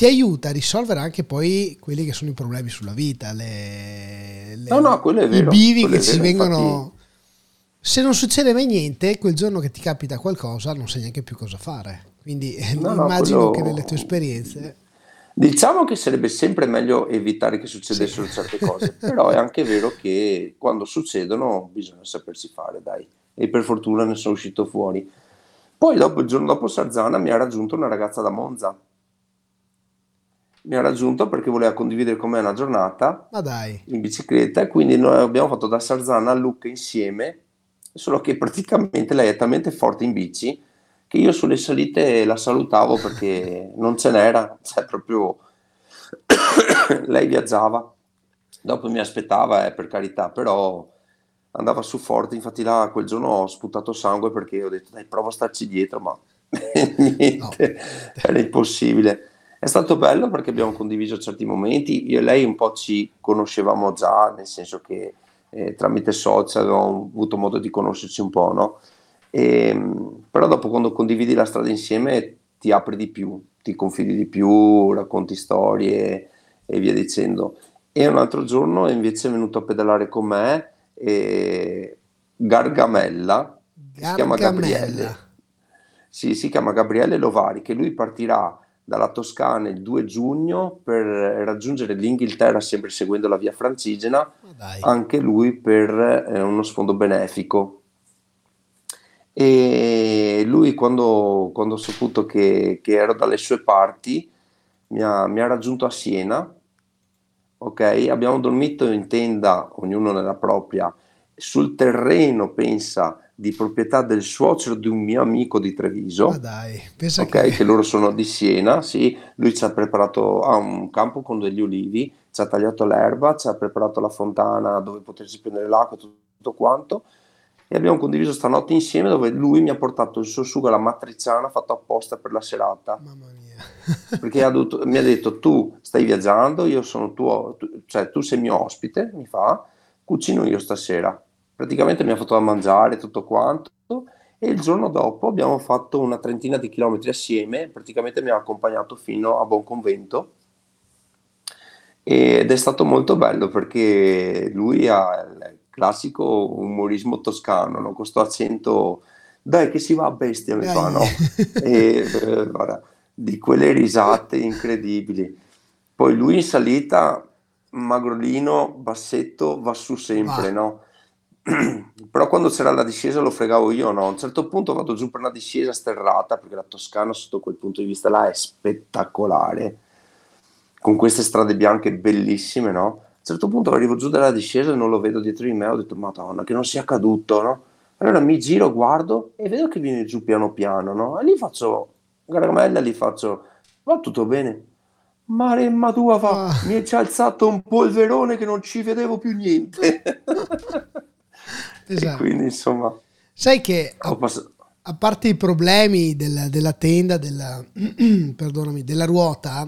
A: ti aiuta a risolvere anche poi quelli che sono i problemi sulla vita, le, le,
B: no, no, vero,
A: i bivi che ci vengono... Infatti... Se non succede mai niente, quel giorno che ti capita qualcosa non sai neanche più cosa fare. Quindi no, immagino quello... che nelle tue esperienze...
B: Diciamo che sarebbe sempre meglio evitare che succedessero sì. certe cose, però è anche vero che quando succedono bisogna sapersi fare, dai. E per fortuna ne sono uscito fuori. Poi dopo, il giorno dopo Sarzana mi ha raggiunto una ragazza da Monza mi ha raggiunto perché voleva condividere con me una giornata in bicicletta e quindi noi abbiamo fatto da Sarzana a Lucca insieme, solo che praticamente lei è talmente forte in bici che io sulle salite la salutavo perché non ce n'era, cioè proprio lei viaggiava, dopo mi aspettava eh, per carità, però andava su forte, infatti là quel giorno ho sputato sangue perché ho detto dai prova a starci dietro, ma niente, era impossibile. È stato bello perché abbiamo condiviso certi momenti, io e lei un po' ci conoscevamo già, nel senso che eh, tramite social avevamo avuto modo di conoscerci un po', no? E, ehm, però dopo quando condividi la strada insieme ti apri di più, ti confidi di più, racconti storie e via dicendo. E un altro giorno invece è venuto a pedalare con me e Gargamella, Gargamella. si chiama Gabriele. Sì, si chiama Gabriele Lovari, che lui partirà dalla Toscana il 2 giugno per raggiungere l'Inghilterra, sempre seguendo la via francigena, anche lui per eh, uno sfondo benefico. E lui, quando, quando ho saputo che, che, ero dalle sue parti, mi ha, mi ha raggiunto a Siena. Ok, abbiamo dormito in tenda, ognuno nella propria, sul terreno, pensa, di proprietà del suocero di un mio amico di Treviso.
A: Ma dai, pensa
B: okay, che... che... loro sono di Siena, sì, lui ci ha preparato ha un campo con degli ulivi, ci ha tagliato l'erba, ci ha preparato la fontana dove potersi prendere l'acqua tutto quanto e abbiamo condiviso stanotte insieme dove lui mi ha portato il suo sugo alla matriciana fatto apposta per la serata.
A: Mamma mia.
B: perché ha dovuto, mi ha detto tu stai viaggiando, io sono tuo, tu, cioè tu sei mio ospite, mi fa, cucino io stasera praticamente mi ha fatto da mangiare tutto quanto e il giorno dopo abbiamo fatto una trentina di chilometri assieme, praticamente mi ha accompagnato fino a Buonconvento ed è stato molto bello perché lui ha classico umorismo toscano, no? con questo accento dai che si va a bestia mi fa no? e eh, guarda, di quelle risate incredibili poi lui in salita magrolino bassetto va su sempre ah. no? però quando c'era la discesa lo fregavo io, no? A un certo punto vado giù per una discesa sterrata, perché la Toscana sotto quel punto di vista là è spettacolare, con queste strade bianche bellissime, no? A un certo punto arrivo giù dalla discesa e non lo vedo dietro di me, ho detto, madonna, che non sia caduto, no? Allora mi giro, guardo e vedo che viene giù piano piano, no? E lì faccio, Gargamella, lì faccio, va tutto bene? Maremma tua fa, ah. mi è già alzato un polverone che non ci vedevo più niente. Esatto. quindi insomma...
A: Sai che a, a parte i problemi della, della tenda, della, perdonami, della ruota,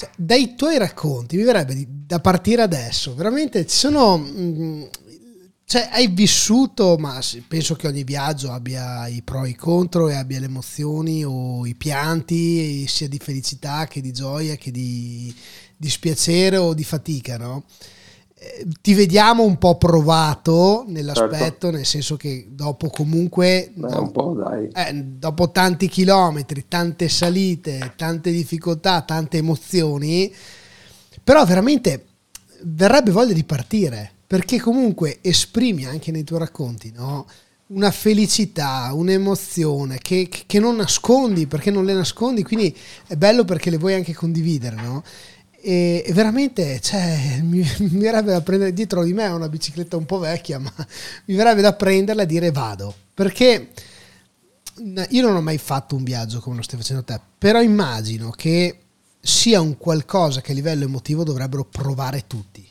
A: cioè, dai tuoi racconti mi verrebbe di, da partire adesso. Veramente ci sono... Mm, cioè, hai vissuto, ma penso che ogni viaggio abbia i pro e i contro e abbia le emozioni o i pianti, sia di felicità che di gioia che di dispiacere o di fatica, no? Eh, ti vediamo un po' provato nell'aspetto, certo. nel senso che dopo comunque,
B: Beh, dopo,
A: eh, dopo tanti chilometri, tante salite, tante difficoltà, tante emozioni, però veramente verrebbe voglia di partire perché comunque esprimi anche nei tuoi racconti no? una felicità, un'emozione che, che, non nascondi perché non le nascondi, quindi è bello perché le vuoi anche condividere. No? E, veramente cioè, mi, mi, verrebbe da prendere dietro di me una bicicletta un po' vecchia, ma mi verrebbe da prenderla e dire vado. Perché io non ho mai fatto un viaggio come lo stai facendo te, però immagino che sia un qualcosa che a livello emotivo dovrebbero provare tutti.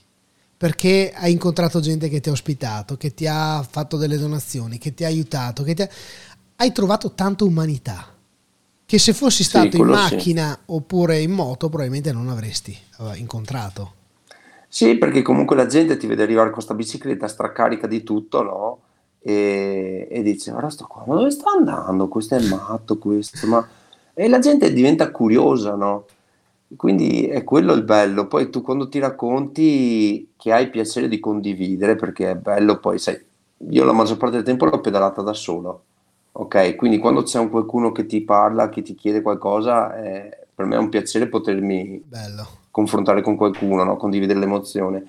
A: Perché hai incontrato gente che ti ha ospitato, che ti ha fatto delle donazioni, che ti ha aiutato, che ti ha... hai trovato tanta umanità che se fossi stato sì, in macchina sì. oppure in moto probabilmente non avresti eh, incontrato.
B: Sì, perché comunque la gente ti vede arrivare con questa bicicletta stracarica di tutto, no? E, e dice, guarda sto qua, ma dove sta andando? Questo è matto, questo, ma... E la gente diventa curiosa, no? Quindi è quello il bello. Poi tu quando ti racconti che hai piacere di condividere, perché è bello, poi sai, io la maggior parte del tempo l'ho pedalata da solo, ok? Quindi quando c'è un qualcuno che ti parla, che ti chiede qualcosa, eh, per me è un piacere potermi bello. confrontare con qualcuno, no? condividere l'emozione.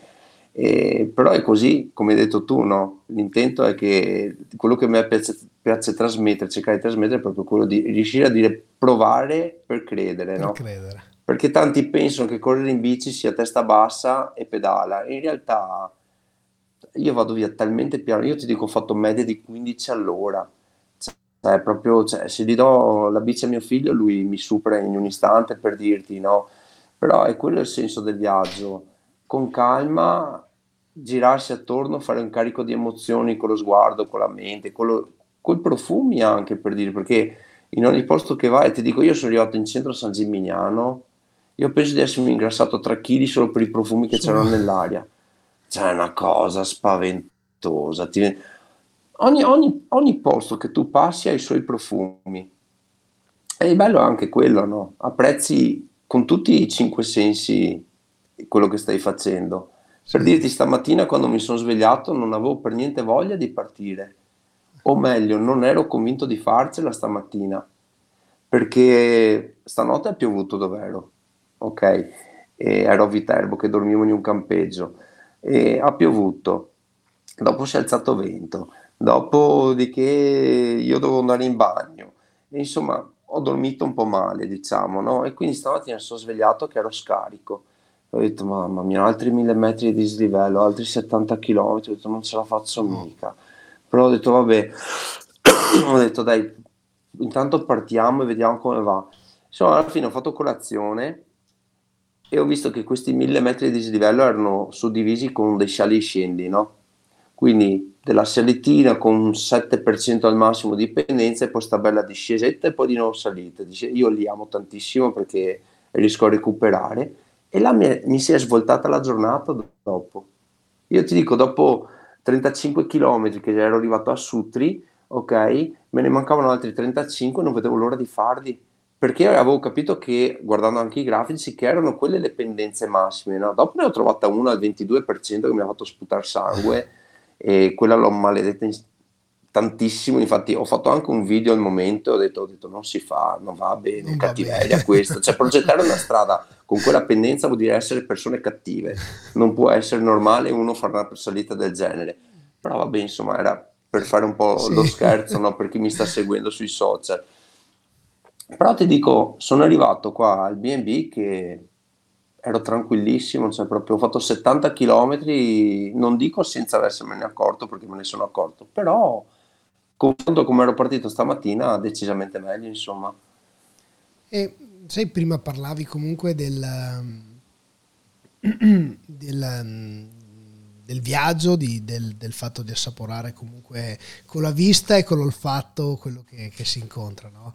B: E, però è così, come hai detto tu, no? l'intento è che quello che a me piace, piace, trasmettere, cercare di trasmettere è proprio quello di riuscire a dire provare per credere. Per no? credere perché tanti pensano che correre in bici sia testa bassa e pedala. In realtà io vado via talmente piano, io ti dico ho fatto media di 15 all'ora. Cioè, proprio, cioè, se gli do la bici a mio figlio, lui mi supera in un istante per dirti no. Però è quello il senso del viaggio. Con calma, girarsi attorno, fare un carico di emozioni con lo sguardo, con la mente, con, lo, con i profumi anche per dire, perché in ogni posto che vai, ti dico, io sono arrivato in centro a San Gimignano io penso di essermi ingrassato 3 kg solo per i profumi che c'erano nell'aria. Cioè, è una cosa spaventosa. Ti... Ogni, ogni, ogni, posto che tu passi ha i suoi profumi. E bello anche quello, no? Apprezzi con tutti i cinque sensi quello che stai facendo. Per dirti, stamattina quando mi sono svegliato non avevo per niente voglia di partire. O meglio, non ero convinto di farcela stamattina. Perché stanotte è piovuto dove ero ok? E ero a Viterbo che dormivo in un campeggio e ha piovuto, dopo si è alzato vento, dopodiché io dovevo andare in bagno, e insomma ho dormito un po' male diciamo, no? E quindi stamattina sono svegliato che ero scarico. Ho detto, mamma mia, altri mille metri di dislivello, altri 70 km, ho detto, non ce la faccio mica. Però ho detto, vabbè, ho detto, dai, intanto partiamo e vediamo come va. Insomma, alla fine ho fatto colazione e ho visto che questi mille metri di dislivello erano suddivisi con dei sali scendi, no? Quindi della salitina con un 7% al massimo di pendenza e poi sta bella discesetta e poi di nuovo salita. Io li amo tantissimo perché riesco a recuperare e là mi, mi si è svoltata la giornata dopo. Io ti dico, dopo 35 km che ero arrivato a Sutri, ok, me ne mancavano altri 35 e non vedevo l'ora di farli perché avevo capito che, guardando anche i grafici, che erano quelle le pendenze massime. No? Dopo ne ho trovata una al 22% che mi ha fatto sputare sangue e quella l'ho maledetta in, tantissimo. Infatti, ho fatto anche un video al momento. Ho detto, ho detto non si fa, non va bene, non cattiveria bene. questa. Cioè, progettare una strada con quella pendenza vuol dire essere persone cattive. Non può essere normale uno fare una salita del genere. Però vabbè, insomma, era per fare un po' sì. lo scherzo no? per chi mi sta seguendo sui social. Però ti dico, sono arrivato qua al BB che ero tranquillissimo, cioè proprio ho fatto 70 km, non dico senza essermene accorto perché me ne sono accorto, però confronto come ero partito stamattina decisamente meglio, insomma.
A: E sai, prima parlavi comunque del, del, del viaggio, di, del, del, fatto di assaporare comunque con la vista e con l'olfatto quello che, che si incontra, no?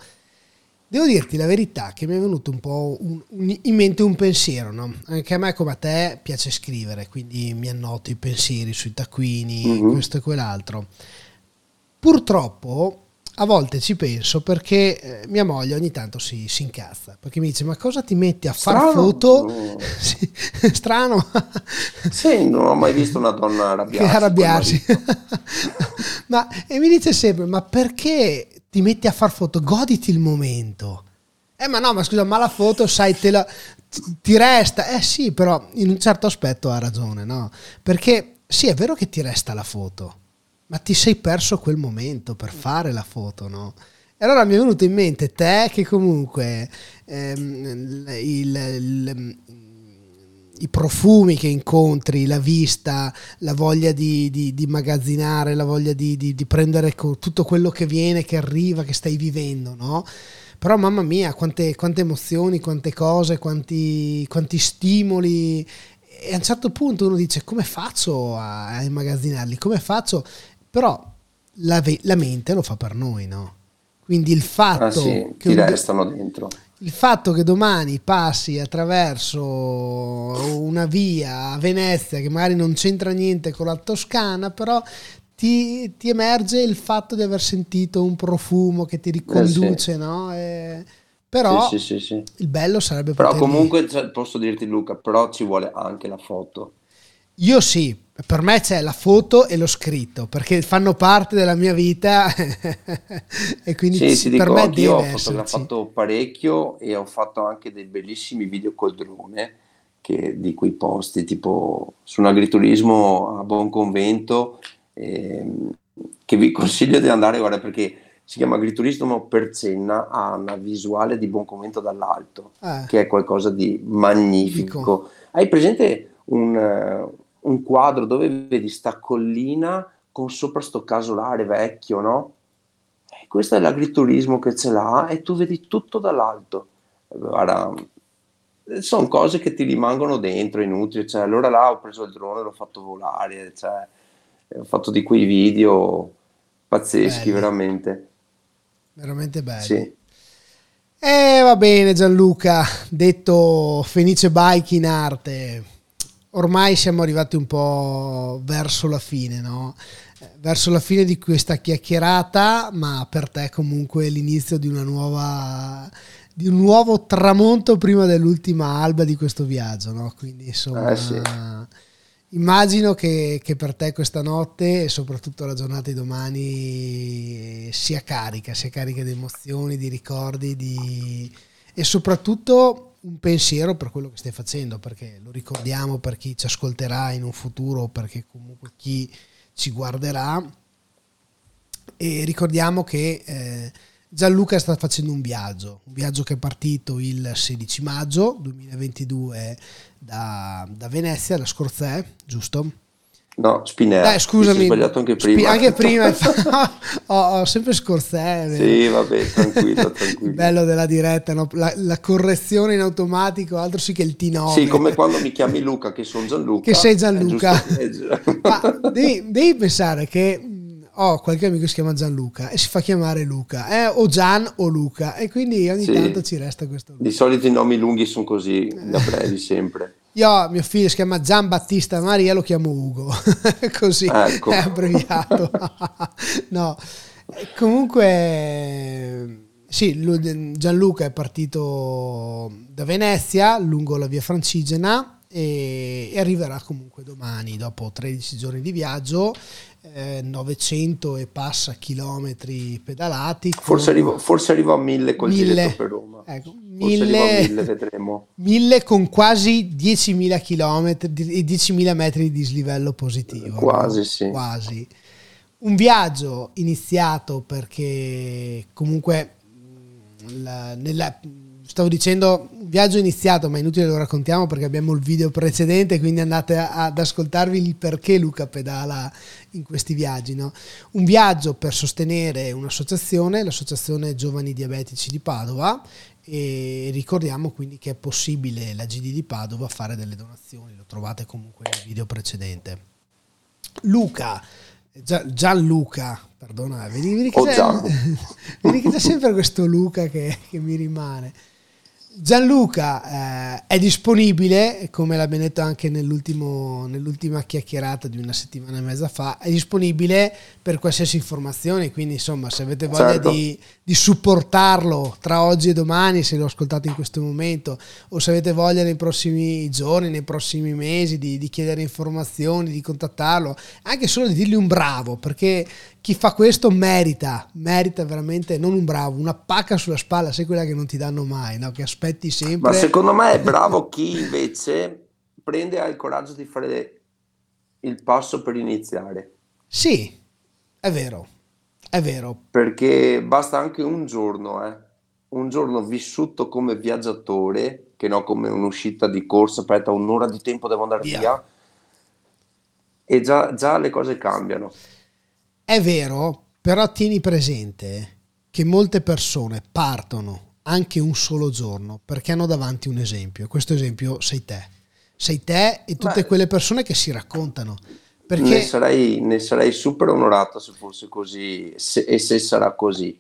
A: Devo dirti la verità che mi è venuto un po' un, un, in mente un pensiero, no? Anche a me come a te piace scrivere, quindi mi annoto i pensieri sui taccuini, mm-hmm. questo e quell'altro. Purtroppo a volte ci penso perché eh, mia moglie ogni tanto si, si, incazza perché mi dice ma cosa ti metti a far foto sì, strano
B: sì non ho mai visto una donna arrabbiarsi,
A: arrabbiarsi. ma, e mi dice sempre ma perché ti metti a far foto goditi il momento. Eh ma no ma scusa ma la foto sai te la ti resta. Eh sì però in un certo aspetto ha ragione no? Perché sì è vero che ti resta la foto ma ti sei perso quel momento per fare la foto, no? E allora mi è venuto in mente te che comunque ehm, il, il, i profumi che incontri, la vista, la voglia di, di, di magazzinare, la voglia di, di, prendere tutto quello che viene, che arriva, che stai vivendo, no? Però mamma mia, quante, quante emozioni, quante cose, quanti, quanti stimoli e a un certo punto uno dice come faccio a immagazzinarli, come faccio però la, la, mente lo fa per noi, no? Quindi il fatto ah,
B: sì, che ti restano dentro.
A: Il fatto che domani passi attraverso una via a Venezia che magari non c'entra niente con la Toscana, però ti, ti emerge il fatto di aver sentito un profumo che ti riconduce, eh sì. no? E, però sì, sì, il bello sarebbe
B: però comunque cioè, posso dirti Luca però ci vuole anche la foto
A: io sì per me c'è la foto e lo scritto perché fanno parte della mia vita e quindi
B: sì, sì, per dico, me io ho fotografato parecchio e ho fatto anche dei bellissimi video col drone che, di quei posti tipo su un agriturismo a Buon Convento ehm, che vi consiglio di andare guarda perché si chiama agriturismo Percenna ha una visuale di Buon Convento dall'alto eh. che è qualcosa di magnifico Dico. hai presente un un quadro dove vedi sta collina con sopra sto casolare vecchio, no? E questo è l'agriturismo che ce l'ha e tu vedi tutto dall'alto. Guarda, sono cose che ti rimangono dentro, inutili. Cioè, allora là ho preso il drone l'ho fatto volare, cioè, ho fatto di quei video pazzeschi, belli. veramente.
A: Veramente belli.
B: Sì.
A: E eh, va bene Gianluca, detto Fenice Bike in arte, ormai siamo arrivati un po' verso la fine, no? Verso la fine di questa chiacchierata, ma per te comunque l'inizio di una nuova di un nuovo tramonto prima dell'ultima alba di questo viaggio, no? Quindi insomma eh sì. immagino che, che, per te questa notte e soprattutto la giornata di domani sia carica, sia carica di emozioni, di ricordi, di... e soprattutto un pensiero per quello che stai facendo, perché lo ricordiamo per chi ci ascolterà in un futuro, perché comunque chi ci guarderà. E ricordiamo che eh, Gianluca sta facendo un viaggio, un viaggio che è partito il 16 maggio 2022 da, da Venezia, da Scorzè, giusto?
B: No, Spinera.
A: Dai, scusami. Ho
B: sbagliato anche prima. Sp-
A: anche prima. ho, ho, sempre scorzè.
B: Sì, vabbè, tranquillo, tranquillo.
A: Bello della diretta, no? la, la, correzione in automatico, altro sì che il T9.
B: Sì, come quando mi chiami Luca, che sono Gianluca.
A: Che sei Gianluca. Ma devi, devi, pensare che ho qualche amico che si chiama Gianluca e si fa chiamare Luca, eh? o Gian o Luca, e quindi ogni sì. tanto ci resta questo.
B: Di solito i nomi lunghi sono così, da brevi sempre.
A: Io, mio figlio si chiama Gian Battista Maria, lo chiamo Ugo, così ecco. è abbreviato. no, comunque, sì, Gianluca è partito da Venezia lungo la via Francigena e, e arriverà comunque domani, dopo 13 giorni di viaggio, eh, 900 e passa chilometri pedalati.
B: Forse arrivo, forse arrivo a 1000 col 1000, giretto per Roma.
A: Ecco, 1000, 1000, vedremo. 1000 con quasi 10.000 chilometri e 10.000 metri di dislivello positivo.
B: Quasi,
A: no?
B: sì.
A: Quasi. Un viaggio iniziato perché comunque la, nella, stavo dicendo un viaggio iniziato, ma inutile lo raccontiamo perché abbiamo il video precedente, quindi andate ad ascoltarvi il perché Luca pedala in questi viaggi. No? Un viaggio per sostenere un'associazione, l'associazione Giovani Diabetici di Padova, e ricordiamo quindi che è possibile la GD di Padova fare delle donazioni, lo trovate comunque nel video precedente. Luca Gianluca, perdona, vedi, vedi, che, c'è, vedi che c'è sempre questo Luca che, che mi rimane. Gianluca eh, è disponibile, come l'abbiamo detto anche nell'ultima chiacchierata di una settimana e mezza fa, è disponibile per qualsiasi informazione, quindi insomma se avete voglia certo. di, di, supportarlo tra oggi e domani, se lo ascoltate in questo momento, o se avete voglia nei prossimi giorni, nei prossimi mesi di, di chiedere informazioni, di contattarlo, anche solo di dirgli un bravo, perché chi fa questo merita, merita veramente non un bravo, una pacca sulla spalla, sai quella che non ti danno mai, no? che aspetti sempre.
B: Ma secondo me è bravo chi invece prende il coraggio di fare il passo per iniziare.
A: Sì, è vero, è vero.
B: Perché basta anche un giorno, eh? un giorno vissuto come viaggiatore, che no come un'uscita di corsa, aspetta un'ora di tempo devo andare via, via e già, già le cose cambiano.
A: È vero, però tieni presente che molte persone partono anche un solo giorno perché hanno davanti un esempio. Questo esempio sei te. Sei te e tutte Beh, quelle persone che si raccontano. Perché...
B: Ne, sarei, ne sarei super onorato se fosse così se, e se sarà così.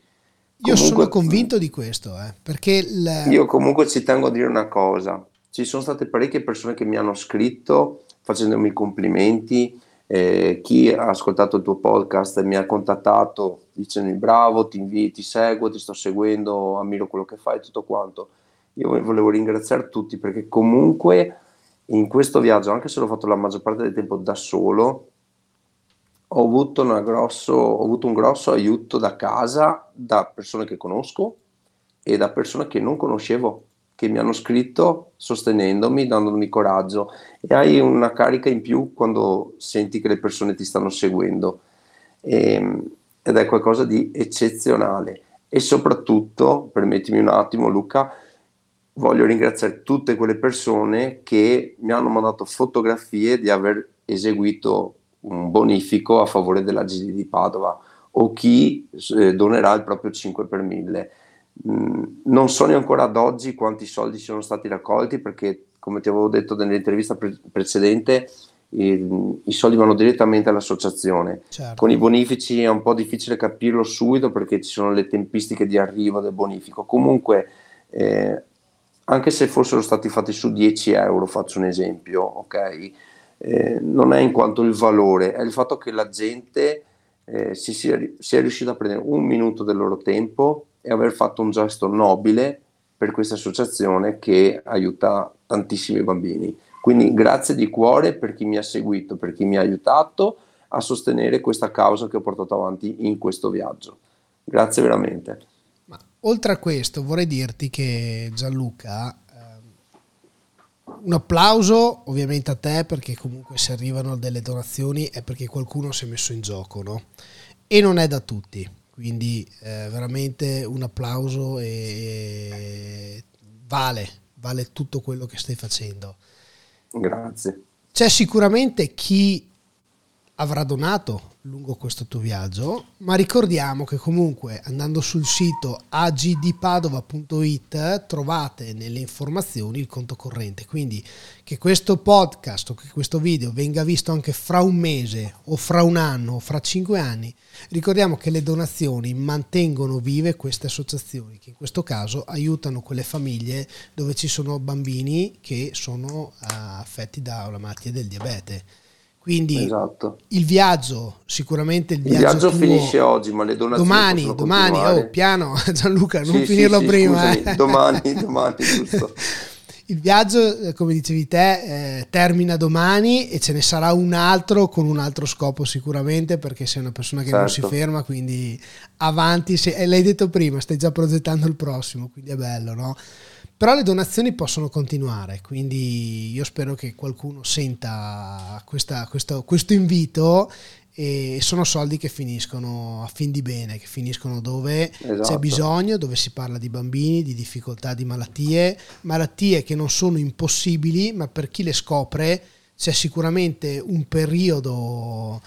A: Io sono convinto di questo, eh, perché...
B: La... Io comunque ci tengo a dire una cosa. Ci sono state parecchie persone che mi hanno scritto facendomi complimenti, eh, chi ha ascoltato il tuo podcast mi ha contattato dicendo bravo, ti invito, ti seguo, ti sto seguendo, ammiro quello che fai, tutto quanto. Io volevo ringraziare tutti perché comunque in questo viaggio, anche se l'ho fatto la maggior parte del tempo da solo, ho avuto, grosso, ho avuto un grosso aiuto da casa, da persone che conosco e da persone che non conoscevo che mi hanno scritto sostenendomi, dandomi coraggio. E hai una carica in più quando senti che le persone ti stanno seguendo. E, ehm, ed è qualcosa di eccezionale. E soprattutto, permettimi un attimo Luca, voglio ringraziare tutte quelle persone che mi hanno mandato fotografie di aver eseguito un bonifico a favore della GD di Padova. O chi eh, donerà il proprio 5 per 1000 Mm, non so neanche ancora ad oggi quanti soldi sono stati raccolti perché, come ti avevo detto nell'intervista pre- precedente, i, i, soldi vanno direttamente all'associazione. Certo. Con i bonifici è un po' difficile capirlo subito perché ci sono le tempistiche di arrivo del bonifico. Comunque, eh, anche se fossero stati fatti su 10 euro, faccio un esempio, ok? Eh, non è in quanto il valore, è il fatto che la gente eh, si sia, sia riuscita a prendere un minuto del loro tempo e aver fatto un gesto nobile per questa associazione che aiuta tantissimi bambini. Quindi grazie di cuore per chi mi ha seguito, per chi mi ha aiutato a sostenere questa causa che ho portato avanti in questo viaggio. Grazie veramente.
A: Ma oltre a questo vorrei dirti che Gianluca, ehm, un applauso ovviamente a te perché comunque se arrivano delle donazioni è perché qualcuno si è messo in gioco, no? E non è da tutti quindi eh, veramente un applauso e vale, vale tutto quello che stai facendo.
B: Grazie.
A: C'è sicuramente chi avrà donato lungo questo tuo viaggio, ma ricordiamo che comunque andando sul sito agdpadova.it trovate nelle informazioni il conto corrente, quindi che questo podcast o che questo video venga visto anche fra un mese o fra un anno o fra cinque anni, ricordiamo che le donazioni mantengono vive queste associazioni che in questo caso aiutano quelle famiglie dove ci sono bambini che sono uh, affetti da una malattia del diabete quindi esatto. il viaggio, sicuramente il viaggio, il viaggio
B: finisce oggi, ma le donazioni
A: domani, domani, oh, piano Gianluca, non sì, finirlo sì, prima.
B: Scusami, eh. Domani, domani, giusto.
A: Il viaggio, eh, come dicevi te, eh, termina domani e ce ne sarà un altro con un altro scopo sicuramente perché sei una persona che certo. non si certo. ferma, quindi avanti, se, e l'hai detto prima, stai già progettando il prossimo, quindi è bello, no? Però le donazioni possono continuare, quindi io spero che qualcuno senta questa, questo, questo invito e sono soldi che finiscono a fin di bene, che finiscono dove esatto. c'è bisogno, dove si parla di bambini, di difficoltà, di malattie, malattie che non sono impossibili, ma per chi le scopre c'è sicuramente un periodo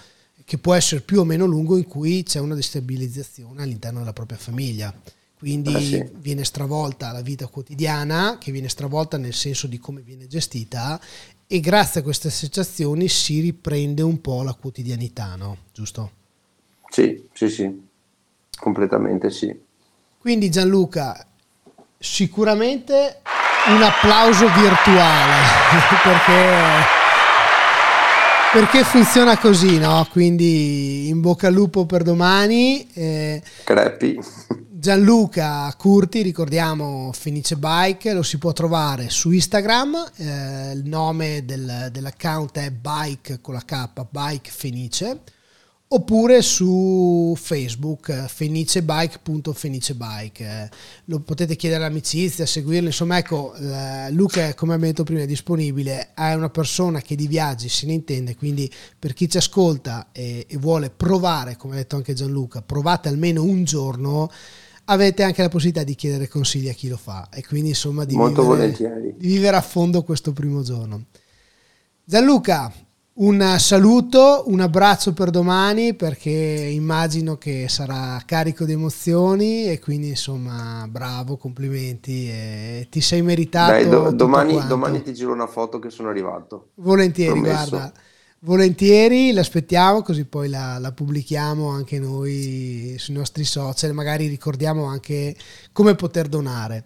A: che può essere più o meno lungo in cui c'è una destabilizzazione all'interno della propria famiglia. Quindi eh sì. viene stravolta la vita quotidiana, che viene stravolta nel senso di come viene gestita e grazie a queste associazioni si riprende un po' la quotidianità, no? Giusto?
B: Sì, sì, sì, completamente sì.
A: Quindi Gianluca, sicuramente un applauso virtuale perché, perché funziona così, no? Quindi in bocca al lupo per domani.
B: Eh, Crepi.
A: Gianluca Curti, ricordiamo Fenice Bike, lo si può trovare su Instagram, eh, il nome del, dell'account è Bike con la K, Bike Fenice oppure su Facebook fenicebike.fenicebike lo potete chiedere all'amicizia, seguirlo insomma ecco Luca come abbiamo detto prima è disponibile è una persona che di viaggi se ne intende quindi per chi ci ascolta e, e vuole provare come ha detto anche Gianluca provate almeno un giorno avete anche la possibilità di chiedere consigli a chi lo fa e quindi insomma di, vivere, di vivere a fondo questo primo giorno Gianluca un saluto, un abbraccio per domani perché immagino che sarà carico di emozioni e quindi insomma bravo, complimenti e ti sei meritato. Dai, do,
B: domani, domani, ti giro una foto che sono arrivato.
A: Volentieri, Promesso. guarda. Volentieri, l'aspettiamo così poi la, la, pubblichiamo anche noi sui nostri social, magari ricordiamo anche come poter donare.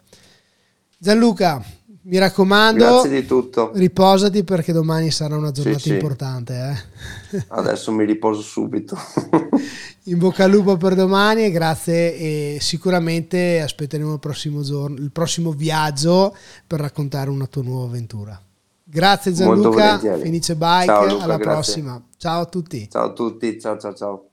A: Gianluca, mi raccomando,
B: grazie di tutto.
A: Riposati perché domani sarà una giornata sì, importante.
B: Eh? Adesso mi riposo subito.
A: In bocca al lupo per domani e grazie e sicuramente aspetteremo il prossimo giorno, il prossimo viaggio per raccontare una tua nuova avventura. Grazie Gianluca, Fenice Bike, ciao, Luca, alla grazie. prossima. Ciao a tutti.
B: Ciao a tutti, ciao ciao ciao.